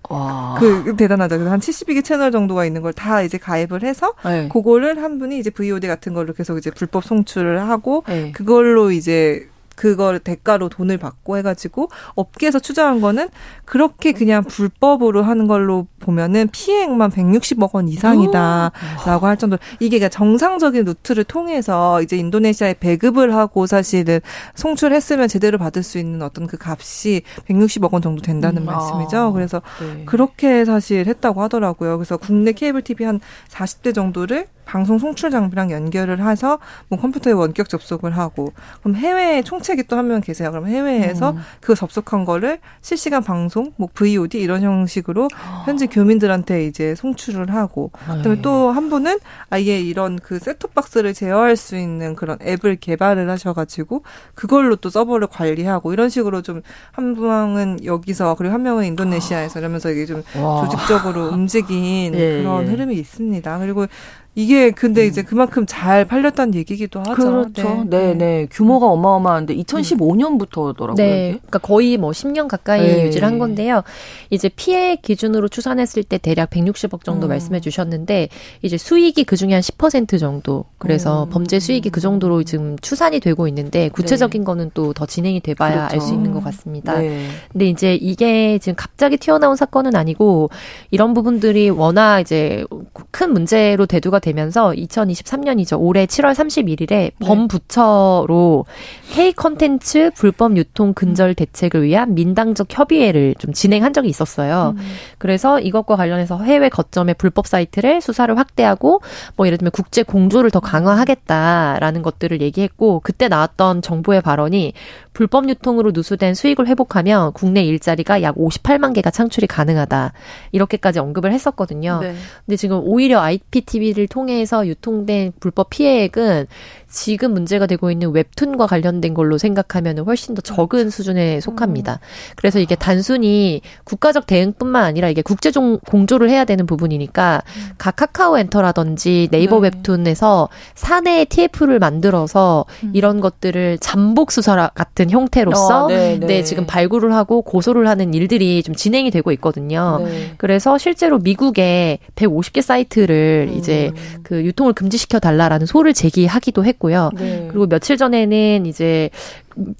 와. 그 대단하다. 그래서 한 72개 채널 정도가 있는 걸 다 이제 가입을 해서 네. 그거를 한 분이 이제 VOD 같은 걸로 계속 이제 불법 송출을 하고 네. 그걸로 이제 그걸 대가로 돈을 받고 해가지고 업계에서 추정한 거는 그렇게 그냥 불법으로 하는 걸로 보면은 피해액만 160억 원 이상이다라고 할 정도로 이게 그러니까 정상적인 루트를 통해서 이제 인도네시아에 배급을 하고 사실은 송출했으면 제대로 받을 수 있는 어떤 그 값이 160억 원 정도 된다는 음. 말씀이죠. 아, 그래서 네. 그렇게 사실 했다고 하더라고요. 그래서 국내 케이블 TV 한 40대 정도를 방송 송출 장비랑 연결을 해서 뭐 컴퓨터에 원격 접속을 하고 그럼 해외에 총책이 또 한 명 계세요. 그럼 해외에서 음. 그 접속한 거를 실시간 방송, 뭐 VOD 이런 형식으로 현재 교민들한테 이제 송출을 하고 그다음에 네. 또한 분은 아예 이런 그 셋톱 박스를 제어할 수 있는 그런 앱을 개발을 하셔 가지고 그걸로 또 서버를 관리하고 이런 식으로 좀 한 명은 여기서 그리고 한 명은 인도네시아에서 이러면서 이게 좀 와. 조직적으로 움직인 예, 그런 예. 흐름이 있습니다. 그리고 이게 근데 음. 이제 그만큼 잘 팔렸다는 얘기기도 하죠. 그렇죠. 네, 네. 네. 규모가 어마어마한데 2015년부터더라고요. 네. 그러니까 거의 뭐 10년 가까이 네. 유지를 한 건데요. 이제 피해 기준으로 추산했을 때 대략 160억 정도 음. 말씀해 주셨는데 이제 수익이 그중에 한 10% 정도. 그래서 음. 범죄 수익이 그 정도로 지금 추산이 되고 있는데 구체적인 네. 거는 또 더 진행이 돼 봐야 그렇죠. 알수 있는 것 같습니다. 네. 근데 이제 이게 지금 갑자기 튀어나온 사건은 아니고 이런 부분들이 워낙 이제 큰 문제로 대두가 되면서 2023년이죠. 올해 7월 31일에 범부처로 K 컨텐츠 불법 유통 근절 대책을 위한 민당적 협의회를 좀 진행한 적이 있었어요. 음. 그래서 이것과 관련해서 해외 거점의 불법 사이트를 수사를 확대하고 뭐 예를 들면 국제 공조를 더 강화하겠다라는 것들을 얘기했고 그때 나왔던 정부의 발언이 불법 유통으로 누수된 수익을 회복하면 국내 일자리가 약 58만 개가 창출이 가능하다. 이렇게까지 언급을 했었거든요. 네. 근데 지금 오히려 IPTV를 통해서 유통된 불법 피해액은 지금 문제가 되고 있는 웹툰과 관련된 걸로 생각하면 훨씬 더 적은. 수준에 속합니다. 음. 그래서 이게 단순히 국가적 대응뿐만 아니라 이게 국제 공조를 해야 되는 부분이니까 음. 각 카카오 엔터라든지 네이버 네. 웹툰에서 사내 TF를 만들어서 음. 이런 것들을 잠복 수사 같은 형태로서 어, 네, 네. 네, 지금 발굴을 하고 고소를 하는 일들이 좀 진행이 되고 있거든요. 네. 그래서 실제로 미국에 150개 사이트를 음. 이제 그 유통을 금지시켜 달라라는 소를 제기하기도 했고 했고요. 네. 그리고 며칠 전에는 이제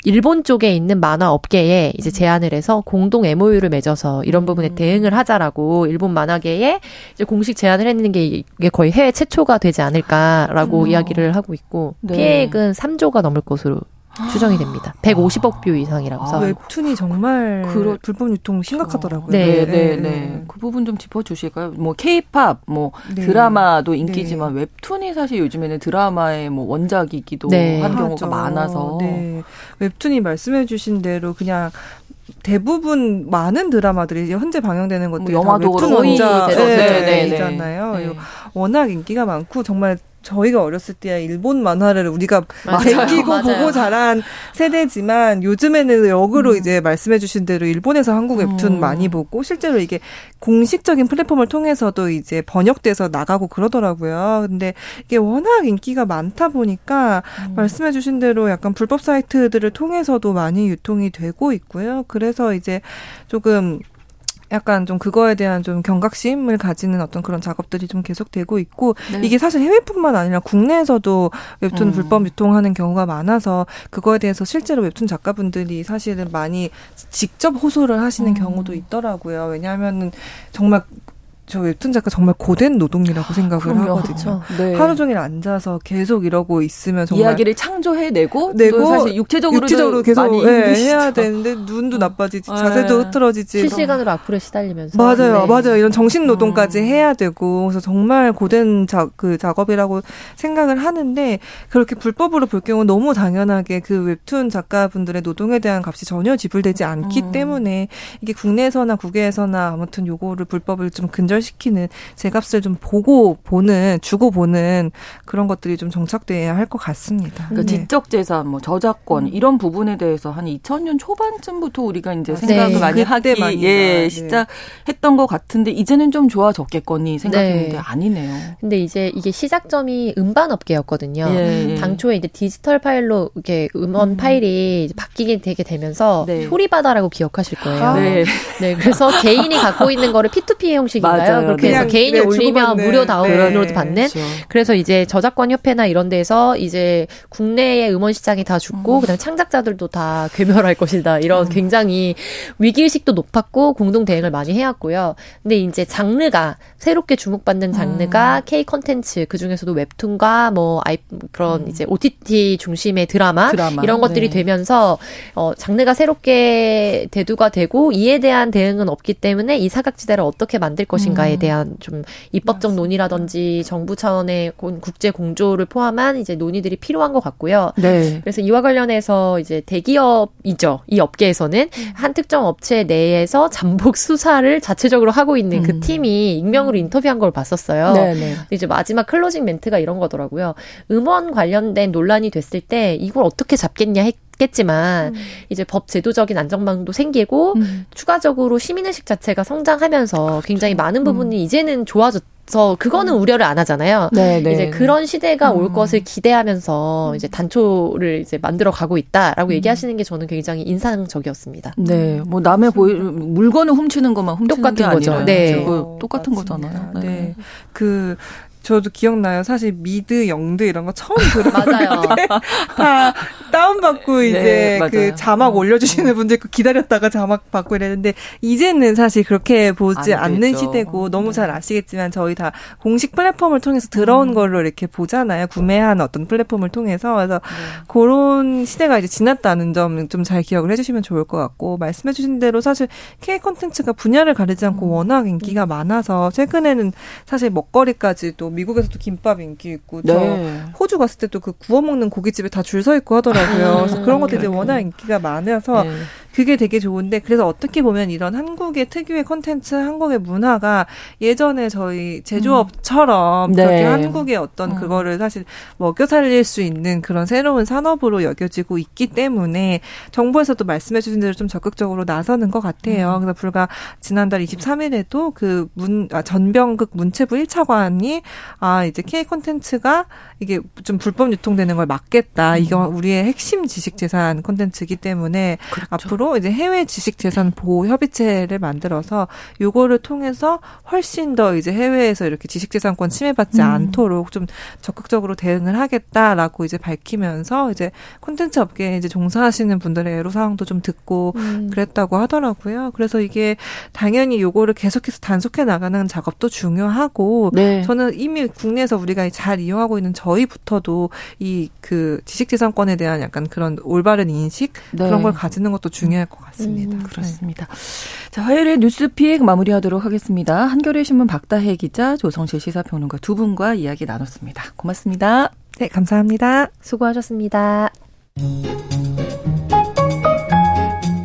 일본 쪽에 있는 만화 업계에 이제 제안을 해서 공동 MOU를 맺어서 이런 부분에 음. 대응을 하자라고 일본 만화계에 이제 공식 제안을 했는 게 이게 거의 해외 최초가 되지 않을까라고 음. 이야기를 하고 있고 네. 피해액은 3조가 넘을 것으로 추정이 됩니다. 150억 뷰 이상이라고서. 아, 웹툰이 정말 그러, 불법 유통 심각하더라고요. 네, 네, 네, 네. 네. 그 부분 좀 짚어 주실까요? 뭐 케이팝, 뭐 네. 드라마도 인기지만 네. 웹툰이 사실 요즘에는 드라마의 뭐 원작이기도 네. 한 경우가 하죠. 많아서. 네. 웹툰이 말씀해 주신 대로 그냥 대부분 많은 드라마들이 현재 방영되는 것들이 뭐 영화도 웹툰 원작이잖아요. 네, 네, 네, 워낙 인기가 많고 정말 저희가 어렸을 때 일본 만화를 우리가 제끼고 보고 자란 세대지만 요즘에는 역으로 음. 이제 말씀해 주신 대로 일본에서 한국 웹툰 음. 많이 보고 실제로 이게 공식적인 플랫폼을 통해서도 이제 번역돼서 나가고 그러더라고요. 근데 이게 워낙 인기가 많다 보니까 음. 말씀해 주신 대로 약간 불법 사이트들을 통해서도 많이 유통이 되고 있고요. 그래서 이제 조금 약간 좀 그거에 대한 좀 경각심을 가지는 어떤 그런 작업들이 좀 계속되고 있고 네. 이게 사실 해외뿐만 아니라 국내에서도 웹툰 음. 불법 유통하는 경우가 많아서 그거에 대해서 실제로 웹툰 작가분들이 사실은 많이 직접 호소를 하시는 음. 경우도 있더라고요. 왜냐하면은 정말 저 웹툰 작가 정말 고된 노동이라고 생각을 그럼요. 하거든요. 네. 하루 종일 앉아서 계속 이러고 있으면 정말 이야기를 창조해내고 내고 사실 육체적으로 육체적으로 계속 네, 해야 되는데 눈도 어. 나빠지지 자세도 네. 흐트러지지 실시간으로 앞으로 시달리면서 맞아요, 네. 맞아요. 이런 정신 노동까지 음. 해야 되고 그래서 정말 고된 자, 그 작업이라고 생각을 하는데 그렇게 불법으로 볼 경우 너무 당연하게 그 웹툰 작가분들의 노동에 대한 값이 전혀 지불되지 않기 음. 때문에 이게 국내에서나 국외에서나 아무튼 요거를 불법을 좀 근절 시키는 제값을 좀 보고 보는 주고 보는 그런 것들이 좀 정착돼야 할 것 같습니다. 그러니까 네. 지적 재산, 뭐 저작권 음. 이런 부분에 대해서 한 2000년 초반쯤부터 우리가 이제 생각을 네. 많이 하기 예, 네. 시작했던 것 같은데 이제는 좀 좋아졌겠거니 생각했는데 네. 아니네요. 근데 이제 이게 시작점이 음반 업계였거든요. 예, 예. 당초에 이제 디지털 파일로 이렇게 음원 음. 파일이 바뀌게 되게 되면서 네. 소리바다라고 기억하실 거예요. 아. 네. 네. 그래서 개인이 갖고 있는 거를 P2P 형식인가요? 맞아요. 그렇게 해서 개인이 네, 올리면 무료 다운로드 네. 받는. 그렇죠. 그래서 이제 저작권 협회나 이런 데서 이제 국내의 음원 시장이 다 죽고 음. 그다음 창작자들도 다 괴멸할 것이다. 이런 음. 굉장히 위기 의식도 높았고 공동 대응을 많이 해왔고요. 근데 이제 장르가 새롭게 주목받는 장르가 음. K 컨텐츠 그 중에서도 웹툰과 뭐 아이 그런 음. 이제 OTT 중심의 드라마, 드라마. 이런 것들이 네. 되면서 어 장르가 새롭게 대두가 되고 이에 대한 대응은 없기 때문에 이 사각지대를 어떻게 만들 것인가 것인가에 음. 대한 좀 입법적 논의라든지 정부 차원의 국제 공조를 포함한 이제 논의들이 필요한 것 같고요. 네. 그래서 이와 관련해서 이제 대기업이죠. 이 업계에서는 음. 한 특정 업체 내에서 잠복 수사를 자체적으로 하고 있는 그 음. 팀이 익명으로 인터뷰한 걸 봤었어요. 네, 네. 이제 마지막 closing 멘트가 이런 거더라고요. 음원 관련된 논란이 됐을 때 이걸 어떻게 잡겠냐 했 겠지만 음. 이제 법 제도적인 안정망도 생기고 음. 추가적으로 시민의식 자체가 성장하면서 굉장히 많은 부분이 음. 이제는 좋아졌 서 그거는 음. 우려를 안 하잖아요. 네, 네. 이제 그런 시대가 올 음. 것을 기대하면서 이제 단초를 이제 만들어 가고 있다라고 음. 얘기하시는 게 저는 굉장히 인상적이었습니다. 네, 뭐 남의 보이 물건을 훔치는 것만 훔치는 똑같은 게 거죠. 아니라 네, 똑같은 맞습니다. 거잖아요. 네. 네. 그 저도 기억나요. 사실 미드, 영드 이런 거 처음 들어봤는데 다 다운받고 네, 이제 네, 그 자막 음. 올려주시는 분들 기다렸다가 자막 받고 이랬는데 이제는 사실 그렇게 보지 않는 시대고 너무 네. 잘 아시겠지만 저희 다 공식 플랫폼을 통해서 들어온 음. 걸로 이렇게 보잖아요. 구매한 어떤 플랫폼을 통해서 그래서 네. 그런 시대가 이제 지났다는 점 좀 잘 기억을 해주시면 좋을 것 같고 말씀해주신 대로 사실 K 콘텐츠가 분야를 가리지 않고 음. 워낙 인기가 많아서 최근에는 사실 먹거리까지도 미국에서도 김밥 인기 있고 네. 저 호주 갔을 때도 그 구워 먹는 고깃집에 다 줄 서 있고 하더라고요. 그래서 그런 것들이 워낙 인기가 많아서 네. 그게 되게 좋은데 그래서 어떻게 보면 이런 한국의 특유의 콘텐츠, 한국의 문화가 예전에 저희 제조업처럼 음. 네. 그렇게 한국의 어떤 음. 그거를 사실 먹여 살릴 수 있는 그런 새로운 산업으로 여겨지고 있기 때문에 정부에서도 말씀해 주신 대로 좀 적극적으로 나서는 것 같아요. 음. 그래서 불과 지난달 23일에도 그 문, 아, 전병극 문체부 1차관이 아, 이제 K 콘텐츠가 이게 좀 불법 유통되는 걸 막겠다. 음. 이거 우리의 핵심 지식 재산 콘텐츠이기 때문에 그렇죠. 앞으로 이제 해외 지식 재산 보호 협의체를 만들어서 요거를 통해서 훨씬 더 이제 해외에서 이렇게 지식 재산권 침해받지 음. 않도록 좀 적극적으로 대응을 하겠다라고 이제 밝히면서 이제 콘텐츠 업계에 이제 종사하시는 분들의 애로 사항도 좀 듣고 음. 그랬다고 하더라고요. 그래서 이게 당연히 요거를 계속해서 단속해 나가는 작업도 중요하고 네. 저는 이미 국내에서 우리가 잘 이용하고 있는 저 저희부터도 이 그 지식재산권에 대한 약간 그런 올바른 인식 네. 그런 걸 가지는 것도 중요 할 것 같습니다. 음, 그렇습니다. 네. 자, 화요일에 뉴스픽 마무리하도록 하겠습니다. 한겨레 신문 박다혜 기자, 조성실 시사평론가 두 분과 이야기 나눴습니다. 고맙습니다. 네, 감사합니다. 수고하셨습니다.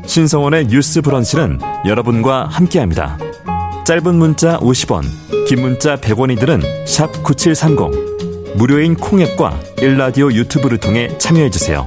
신성원의 뉴스 브런치는 여러분과 함께합니다. 짧은 문자 50원, 긴 문자 100원이들은 샵 9730. 무료인 콩앱과 일라디오 유튜브를 통해 참여해주세요.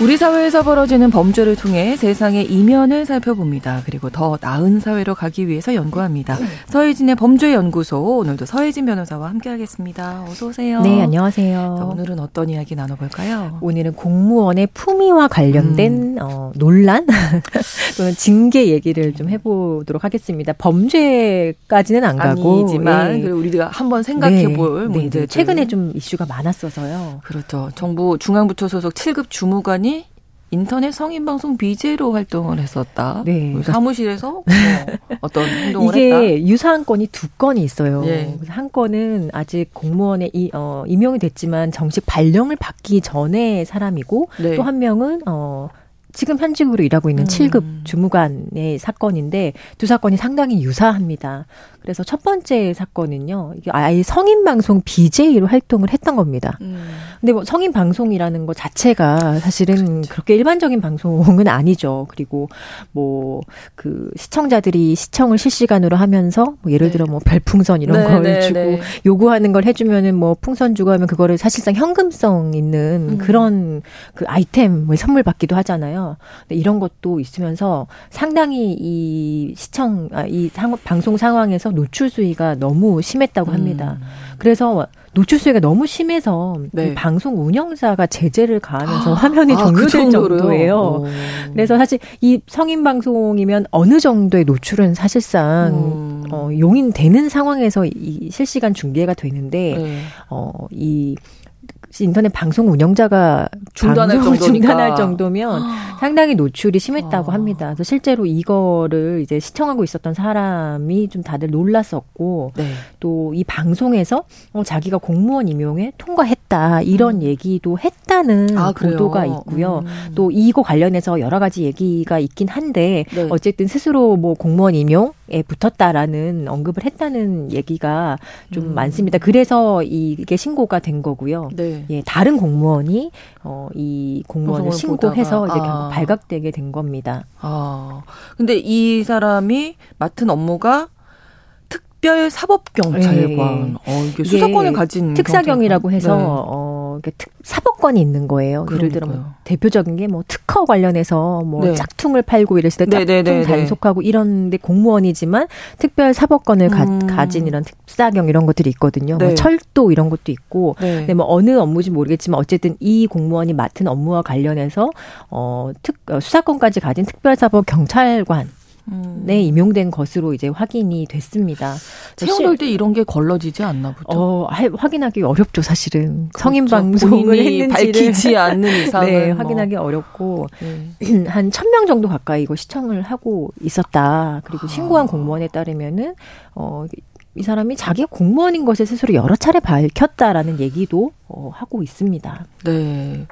우리 사회에서 벌어지는 범죄를 통해 세상의 이면을 살펴봅니다. 그리고 더 나은 사회로 가기 위해서 연구합니다. 서혜진의 범죄연구소 오늘도 서혜진 변호사와 함께하겠습니다. 어서 오세요. 네, 안녕하세요. 자, 오늘은 어떤 이야기 나눠볼까요? 오늘은 공무원의 품위와 관련된 음. 어, 논란 또는 징계 얘기를 좀 해보도록 하겠습니다. 범죄까지는 안 가고 아니지만 네. 우리가 한번 생각해볼 네. 문제. 네. 최근에 좀 이슈가 많았어서요. 그렇죠. 정부 중앙부처 소속 7급 주무관이 인터넷 성인 방송 BJ로 활동을 했었다. 네. 사무실에서 뭐 어떤 행동을 이게 했다. 이게 유사한 건이 두 건이 있어요. 네. 한 건은 아직 공무원에 이, 어, 임용이 됐지만 정식 발령을 받기 전에 사람이고 네. 또한 명은 어 지금 현직으로 일하고 있는 음. 7급 주무관의 사건인데 두 사건이 상당히 유사합니다. 그래서 첫 번째 사건은요, 이게 아예 성인 방송 BJ로 활동을 했던 겁니다. 음. 근데 뭐 성인 방송이라는 것 자체가 사실은 그렇죠. 그렇게 일반적인 방송은 아니죠. 그리고 뭐 그 시청자들이 시청을 실시간으로 하면서 뭐 예를 네. 들어 뭐 별풍선 이런 네, 걸 네, 주고 네. 요구하는 걸 해주면은 뭐 풍선 주고 하면 그거를 사실상 현금성 있는 음. 그런 그 아이템 뭐 선물 받기도 하잖아요. 근데 이런 것도 있으면서 상당히 이 시청 아, 이 방송 상황에서 노출 수위가 너무 심했다고 합니다. 음. 그래서 노출 수위가 너무 심해서 네. 방송 운영사가 제재를 가하면서 아, 화면이 아, 종료될 그 정도예요. 오. 그래서 사실 이 성인 방송이면 어느 정도의 노출은 사실상 음. 어, 용인되는 상황에서 이 실시간 중계가 되는데 네. 어 이 인터넷 방송 운영자가 중단할, 중단할 정도면 상당히 노출이 심했다고 아. 합니다. 그래서 실제로 이거를 이제 시청하고 있었던 사람이 좀 다들 놀랐었고 네. 또이 방송에서 어, 자기가 공무원 임용에 통과했다 이런 음. 얘기도 했다는 아, 보도가 있고요. 음. 또 이거 관련해서 여러 가지 얘기가 있긴 한데 네. 어쨌든 스스로 뭐 공무원 임용 에 붙었다라는 언급을 했다는 얘기가 좀 음. 많습니다. 그래서 이게 신고가 된 거고요. 네. 예, 다른 공무원이 어, 이 공무원을 신고해서 보다가. 이제 아. 발각되게 된 겁니다. 아. 근데 이 사람이 맡은 업무가 특별 사법경찰관. 네. 어, 이게 수사권을 가진 특사경이라고 해서 네. 어, 특, 사법권이 있는 거예요. 그러니까요. 예를 들어 뭐 대표적인 게 뭐 특허 관련해서 뭐 네. 짝퉁을 팔고 이랬을 때 네, 네, 짝퉁 네, 단속하고 이런데 공무원이지만 특별 사법권을 음. 가, 진 이런 특사경 이런 것들이 있거든요. 뭐 철도 이런 것도 있고. 근데 뭐 어느 업무인지 모르겠지만 어쨌든 이 공무원이 맡은 업무와 관련해서 어, 특 어, 수사권까지 가진 특별사법 경찰관 음. 네, 임용된 것으로 이제 확인이 됐습니다. 채용될 때 이런 게 걸러지지 않나 보죠. 어, 확인하기 어렵죠, 사실은. 그렇죠. 성인 방송을 했는지 밝히지 않는 이상은 네, 뭐. 확인하기 어렵고 네. 한천명 정도 가까이 이거 시청을 하고 있었다. 그리고 아. 신고한 공무원에 따르면은 어, 이 사람이 자기가 공무원인 것을 스스로 여러 차례 밝혔다라는 얘기도 어, 하고 있습니다. 네.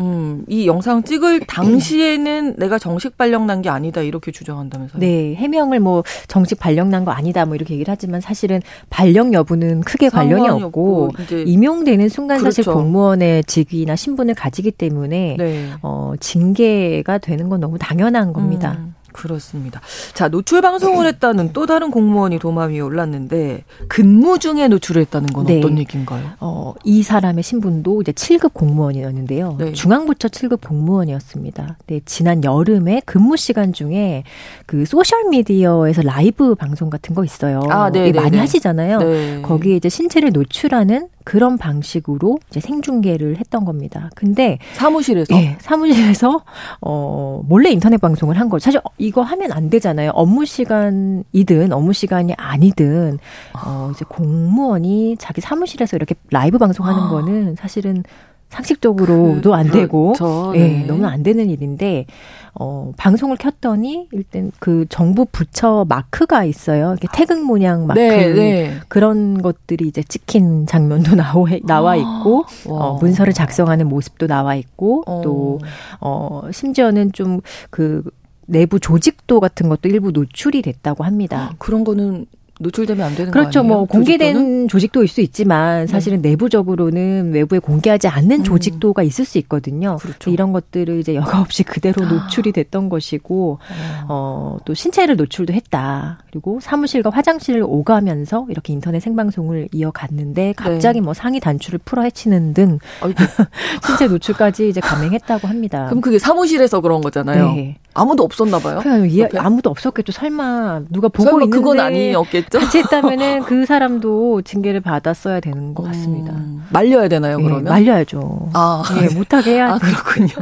음, 이 영상 찍을 당시에는 내가 정식 발령 난 게 아니다 이렇게 주장한다면서요? 네, 해명을 뭐 정식 발령 난 거 아니다 뭐 이렇게 얘기를 하지만 사실은 발령 여부는 크게 관련이 없고 임용되는 순간 그렇죠. 사실 공무원의 직위나 신분을 가지기 때문에 네. 어 징계가 되는 건 너무 당연한 겁니다. 음. 그렇습니다. 자, 노출 방송을 했다는 또 다른 공무원이 도마 위에 올랐는데 근무 중에 노출을 했다는 건 네. 어떤 얘기인가요? 어, 이 사람의 신분도 이제 7급 공무원이었는데요. 네. 중앙부처 7급 공무원이었습니다. 네, 지난 여름에 근무 시간 중에 그 소셜 미디어에서 라이브 방송 같은 거 있어요. 아, 네, 네 많이 네. 하시잖아요. 네. 거기에 이제 신체를 노출하는 그런 방식으로 이제 생중계를 했던 겁니다. 근데 사무실에서 네, 사무실에서 어 몰래 인터넷 방송을 한 거. 사실 이거 하면 안 되잖아요. 업무 시간이든 업무 시간이 아니든 어 이제 공무원이 자기 사무실에서 이렇게 라이브 방송하는 아. 거는 사실은 상식적으로도 그, 안 되고, 그렇죠. 예, 네. 너무 안 되는 일인데, 어, 방송을 켰더니 일단 그 정부 부처 마크가 있어요. 이렇게 태극 모양 마크 네, 네. 그런 것들이 이제 찍힌 장면도 나오, 나와 있고 어, 문서를 작성하는 모습도 나와 있고 어. 또 어, 심지어는 좀그 내부 조직도 같은 것도 일부 노출이 됐다고 합니다. 그런 거는 노출되면 안 되는 그렇죠. 뭐 공개된 조직도는? 조직도 있을 수 있지만 사실은 네. 내부적으로는 외부에 공개하지 않는 음. 조직도가 있을 수 있거든요. 그렇죠. 이런 것들을 이제 여과 없이 그대로 아. 노출이 됐던 것이고 어. 어, 또 신체를 노출도 했다. 그리고 사무실과 화장실을 오가면서 이렇게 인터넷 생방송을 이어갔는데 갑자기 네. 뭐 상위 단추를 풀어 헤치는 등 신체 노출까지 이제 감행했다고 합니다. 그럼 그게 사무실에서 그런 거잖아요. 네. 아무도 없었나 봐요. 그냥 아무도 없었겠죠. 설마 누가 보고 설마 있는데 그건 아니었겠죠. 같이 했다면은 그 사람도 징계를 받았어야 되는 것 같습니다. 음, 말려야 되나요? 네, 그러면 말려야죠. 아, 네, 못하게 해야. 아, 그렇군요.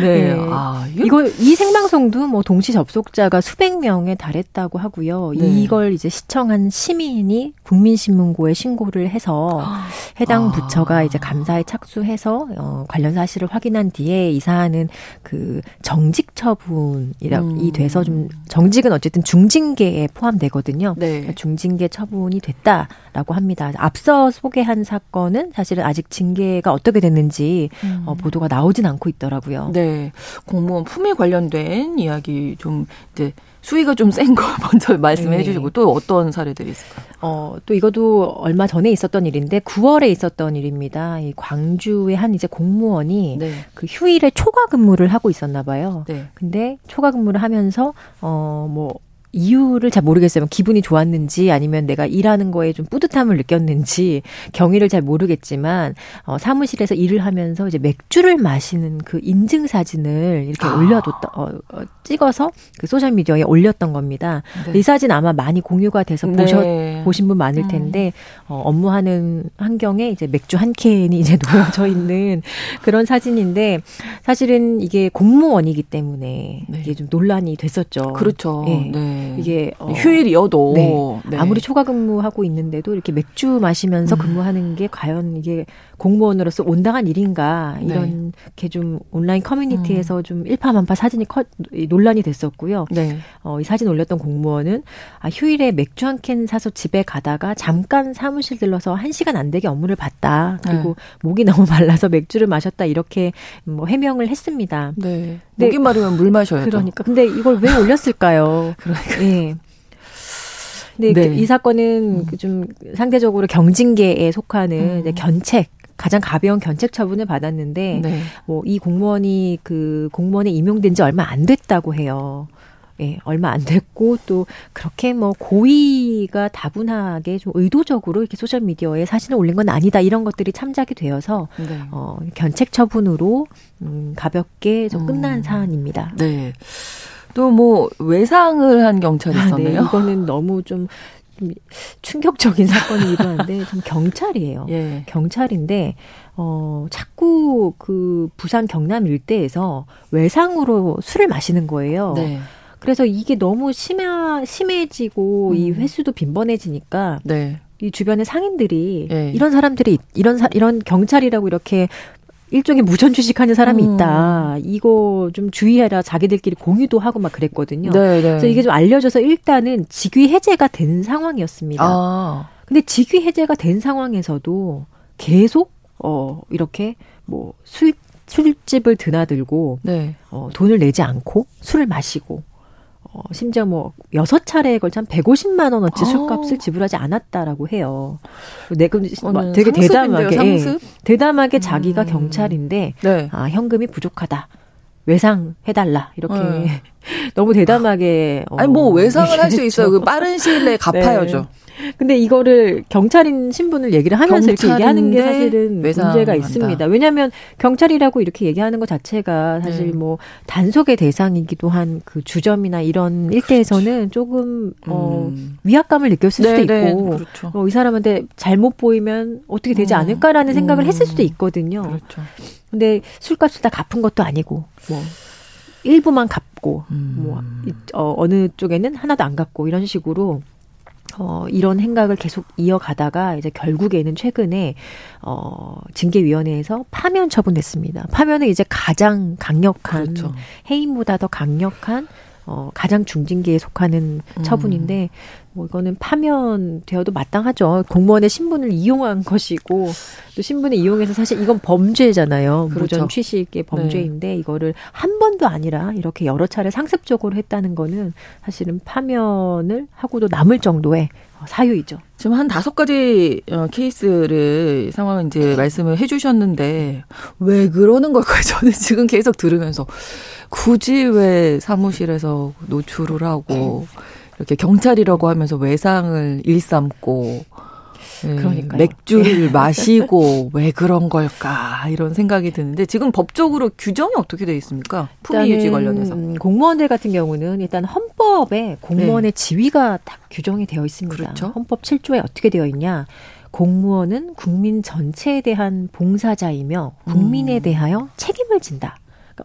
네. 네. 아, 이거 이 생방송도 뭐 동시 접속자가 수백 명에 달했다고 하고요. 네. 이걸 이제 시청한 시민이 국민신문고에 신고를 해서 해당 아. 부처가 이제 감사에 착수해서 어, 관련 사실을 확인한 뒤에 이 사안은 그 정직 처분 이 음. 돼서 좀 정직은 어쨌든 중징계에 포함되거든요. 네. 그러니까 중징계 처분이 됐다라고 합니다. 앞서 소개한 사건은 사실은 아직 징계가 어떻게 됐는지 음. 어, 보도가 나오진 않고 있더라고요. 네, 공무원 품위 관련된 이야기 좀 이제 수위가 좀 센 거 먼저 말씀해 네. 주시고 또 어떤 사례들이 있을까요? 어, 또 이것도 얼마 전에 있었던 일인데 9월에 있었던 일입니다. 이 광주의 한 이제 공무원이 네. 그 휴일에 초과 근무를 하고 있었나 봐요. 네. 근데 초과 근무를 하면서 어뭐 이유를 잘 모르겠어요. 기분이 좋았는지 아니면 내가 일하는 거에 좀 뿌듯함을 느꼈는지 경위를 잘 모르겠지만 어, 사무실에서 일을 하면서 이제 맥주를 마시는 그 인증 사진을 이렇게 아. 올려뒀다 어, 어, 찍어서 그 소셜 미디어에 올렸던 겁니다. 네. 이 사진 아마 많이 공유가 돼서 네. 보셨 보신 분 많을 음. 텐데 어, 업무하는 환경에 이제 맥주 한 캔이 이제 놓여져 있는 그런 사진인데 사실은 이게 공무원이기 때문에 네. 이게 좀 논란이 됐었죠. 그렇죠. 네. 네. 네. 이게 어, 휴일이어도 네. 네. 아무리 초과 근무하고 있는데도 이렇게 맥주 마시면서 음. 근무하는 게 과연 이게 공무원으로서 온당한 일인가 이런 네. 게좀 온라인 커뮤니티에서 음. 좀 일파만파 사진이 커, 논란이 됐었고요. 네. 어, 이 사진 올렸던 공무원은 아, 휴일에 맥주 한 캔 사서 집에 가다가 잠깐 사무실 들러서 한 시간 안 되게 업무를 봤다. 그리고 네. 목이 너무 말라서 맥주를 마셨다 이렇게 뭐 해명을 했습니다. 네. 목이 마르면 물 마셔야죠. 그러니까 근데 이걸 왜 올렸을까요? 그러니까. 예. 네. 네. 이 사건은 음. 좀 상대적으로 경징계에 속하는 음. 견책 가장 가벼운 견책 처분을 받았는데 네. 뭐이 공무원이 그 공무원에 임용된 지 얼마 안 됐다고 해요. 예, 얼마 안 됐고 또 그렇게 뭐 고의가 다분하게 좀 의도적으로 이렇게 소셜 미디어에 사진을 올린 건 아니다 이런 것들이 참작이 되어서 네. 어 견책 처분으로 음 가볍게 좀 끝난 음. 사안입니다. 네. 또 뭐 외상을 한 경찰이 있었네요. 아, 네. 이거는 너무 좀 충격적인 사건이기도 한데 좀 경찰이에요. 예. 경찰인데 어 자꾸 그 부산 경남 일대에서 외상으로 술을 마시는 거예요. 네. 그래서 이게 너무 심해 심해지고 음. 이 횟수도 빈번해지니까 네. 이 주변의 상인들이 네. 이런 사람들이 이런 사, 이런 경찰이라고 이렇게 일종의 무전 주식하는 사람이 음. 있다. 이거 좀 주의해라. 자기들끼리 공유도 하고 막 그랬거든요. 네, 네. 그래서 이게 좀 알려져서 일단은 직위 해제가 된 상황이었습니다. 아. 근데 직위 해제가 된 상황에서도 계속 어 이렇게 뭐 술 술집을 드나들고 네. 어 돈을 내지 않고 술을 마시고 어, 심지어 뭐 여섯 차례에 걸쳐 한 150만 원어치 아. 술값을 지불하지 않았다라고 해요. 내 그, 되게 대담하게 예, 대담하게 음. 자기가 경찰인데 네. 아 현금이 부족하다. 외상 해달라 이렇게 네. 너무 대담하게 아니 뭐 외상을 할 수 있어요. 그 빠른 시일 내에 갚아야죠. 네. 근데 이거를 경찰인 신분을 얘기를 하면서 이렇게 얘기하는 게 사실은 문제가 있습니다. 왜냐하면 경찰이라고 이렇게 얘기하는 것 자체가 사실 네. 뭐 단속의 대상이기도 한 그 주점이나 이런 그렇죠. 일대에서는 조금 어 음. 위압감을 느꼈을 네, 수도 네. 있고 그렇죠. 어, 이 사람한테 잘못 보이면 어떻게 되지 음. 않을까라는 생각을 음. 했을 수도 있거든요. 그렇죠. 근데 술값을 다 갚은 것도 아니고 뭐 일부만 갚고 음. 뭐 어, 어느 쪽에는 하나도 안 갚고 이런 식으로 어, 이런 행각을 계속 이어가다가 이제 결국에는 최근에 어, 징계위원회에서 파면 처분됐습니다. 파면은 이제 가장 강력한 그렇죠. 해임보다 더 강력한 어, 가장 중징계에 속하는 음. 처분인데, 뭐, 이거는 파면되어도 마땅하죠. 공무원의 신분을 이용한 것이고, 또 신분을 이용해서 사실 이건 범죄잖아요. 그렇죠. 무전 취식의 범죄인데, 네. 이거를 한 번도 아니라 이렇게 여러 차례 상습적으로 했다는 거는 사실은 파면을 하고도 남을 정도의 사유이죠. 지금 한 다섯 가지 어, 케이스를 상황을 이제 말씀을 해주셨는데, 왜 그러는 걸까요? 저는 지금 계속 들으면서. 굳이 왜 사무실에서 노출을 하고 이렇게 경찰이라고 하면서 외상을 일삼고 네, 그러니까 맥주를 예. 마시고 왜 그런 걸까 이런 생각이 드는데 지금 법적으로 규정이 어떻게 되어 있습니까? 품위 유지 관련해서 공무원들 같은 경우는 일단 헌법에 공무원의 네. 지위가 딱 규정이 되어 있습니다. 그렇죠? 헌법 7조에 어떻게 되어 있냐? 공무원은 국민 전체에 대한 봉사자이며 국민에 음. 대하여 책임을 진다.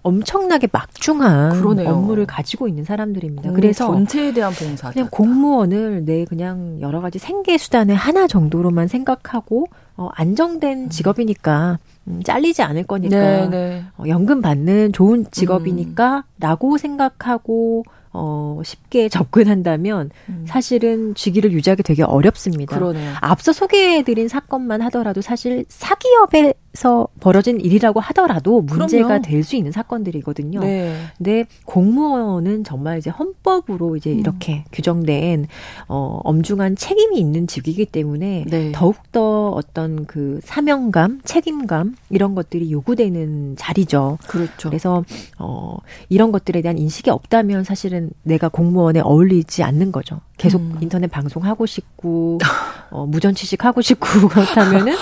엄청나게 막중한 그러네요. 업무를 가지고 있는 사람들입니다. 그래서 전체에 대한 봉사 그냥 공무원을 내 그냥 여러 가지 생계 수단의 하나 정도로만 생각하고 어, 안정된 음. 직업이니까 음, 잘리지 않을 거니까 네, 네. 어, 연금 받는 좋은 직업이니까라고 음. 생각하고 어, 쉽게 접근한다면 음. 사실은 직위를 유지하기 되게 어렵습니다. 그러네요. 앞서 소개해드린 사건만 하더라도 사실 사기업 에서 벌어진 일이라고 하더라도 문제가 될 수 있는 사건들이거든요. 네. 근데 공무원은 정말 이제 헌법으로 이제 음. 이렇게 규정된 어, 엄중한 책임이 있는 직위이기 때문에 네. 더욱더 어떤 그 사명감, 책임감 이런 것들이 요구되는 자리죠. 그렇죠. 그래서 어, 이런 것들에 대한 인식이 없다면 사실은 내가 공무원에 어울리지 않는 거죠. 계속 음. 인터넷 방송하고 싶고 어, 무전 취직하고 싶고 그렇다면은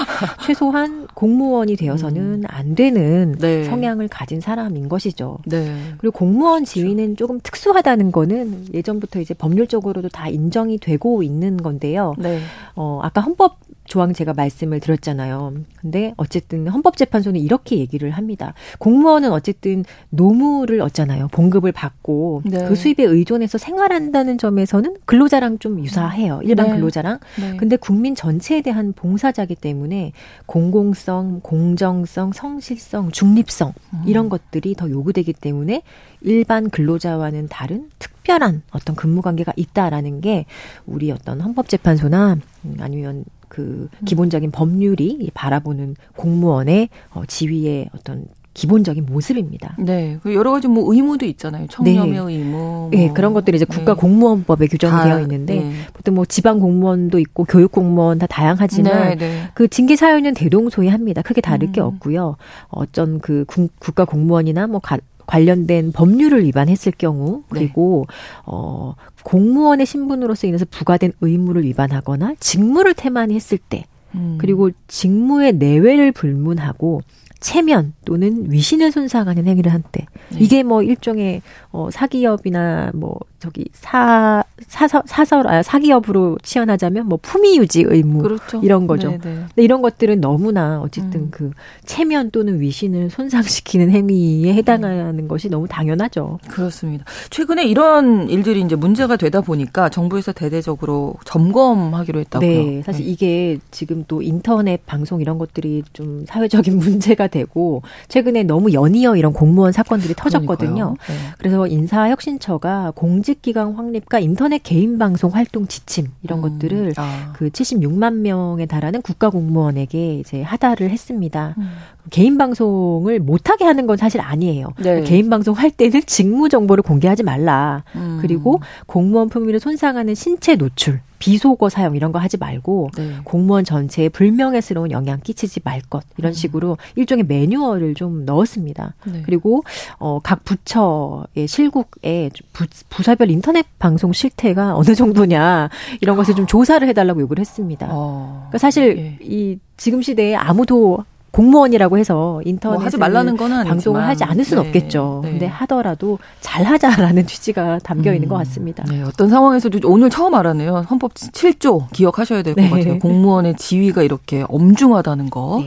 최소한 공무원이 되어서는 음. 안 되는 네. 성향을 가진 사람인 것이죠. 네. 그리고 공무원 그렇죠. 지위는 조금 특수하다는 거는 예전부터 이제 법률적으로도 다 인정이 되고 있는 건데요. 네. 어, 아까 헌법 조항 제가 말씀을 드렸잖아요. 근데 어쨌든 헌법재판소는 이렇게 얘기를 합니다. 공무원은 어쨌든 노무를 얻잖아요. 봉급을 받고 네. 그 수입에 의존해서 생활한다는 점에서는 근로자랑 좀 유사해요. 일반 네. 근로자랑. 네. 근데 국민 전체에 대한 봉사자기 때문에 공공성, 공정성, 성실성, 중립성 음. 이런 것들이 더 요구되기 때문에 일반 근로자와는 다른 특별한 어떤 근무 관계가 있다라는 게 우리 어떤 헌법재판소나 아니면 그 기본적인 법률이 바라보는 공무원의 어, 지위의 어떤 기본적인 모습입니다. 네. 그 여러 가지 뭐 의무도 있잖아요. 청렴의 네. 의무. 뭐. 네. 그런 것들이 이제 국가 네. 공무원법에 규정되어 있는데 네. 보통 뭐 지방 공무원도 있고 교육 공무원 다 다양하지만 네, 네. 그 징계 사유는 대동소이합니다. 크게 다를 음. 게 없고요. 어쩐 그 국 가 공무원이나 뭐 가, 관련된 법률을 위반했을 경우 네. 그리고 네. 어 공무원의 신분으로서 인해서 부과된 의무를 위반하거나 직무를 태만히 했을 때 음. 그리고 직무의 내외를 불문하고 체면 또는 위신을 손상하는 행위를 한 때. 네. 이게 뭐 일종의 어 사기업이나 뭐 저기 사 사서 사설 아 사기업으로 치환하자면 뭐 품위 유지 의무 그렇죠. 이런 거죠. 네네. 네. 근데 이런 것들은 너무나 어쨌든 음. 그 체면 또는 위신을 손상시키는 행위에 해당하는 음. 것이 너무 당연하죠. 그렇습니다. 최근에 이런 일들이 이제 문제가 되다 보니까 정부에서 대대적으로 점검하기로 했다고요. 네, 사실 네. 이게 지금 또 인터넷 방송 이런 것들이 좀 사회적인 문제가 되고 최근에 너무 연이어 이런 공무원 사건들이 터졌거든요. 네. 그래서 인사혁신처가 공직 기강 확립과 인터넷 개인 방송 활동 지침 이런 음. 것들을 아. 그 76만 명에 달하는 국가 공무원에게 이제 하달을 했습니다. 음. 개인 방송을 못하게 하는 건 사실 아니에요. 네. 개인 방송 할 때는 직무 정보를 공개하지 말라. 음. 그리고 공무원 품위를 손상하는 신체 노출, 비속어 사용 이런 거 하지 말고 네. 공무원 전체에 불명예스러운 영향 끼치지 말 것 이런 음. 식으로 일종의 매뉴얼을 좀 넣었습니다. 네. 그리고 어, 각 부처의 실국에 부, 부사별 인터넷 방송 실태가 어느 정도냐 이런 것을 좀 조사를 해달라고 요구를 했습니다. 어. 그러니까 사실 예. 이 지금 시대에 아무도 공무원이라고 해서 인터넷 뭐 하지 말라는 거는 방송을 아니지만. 하지 않을 수는 네. 없겠죠. 네. 근데 하더라도 잘하자라는 취지가 담겨 있는 음. 것 같습니다. 네, 어떤 상황에서도 오늘 처음 알았네요. 헌법 7조 기억하셔야 될것 네. 같아요. 공무원의 지위가 이렇게 엄중하다는 거.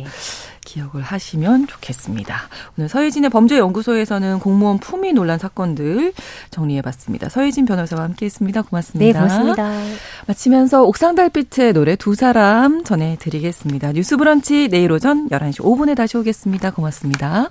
네. 기억을 하시면 좋겠습니다. 오늘 서혜진의 범죄연구소에서는 공무원 품위 논란 사건들 정리해봤습니다. 서혜진 변호사와 함께했습니다. 고맙습니다. 네, 고맙습니다. 마치면서 옥상달빛의 노래 두 사람 전해드리겠습니다. 뉴스브런치 내일 오전 11시 5분에 다시 오겠습니다. 고맙습니다.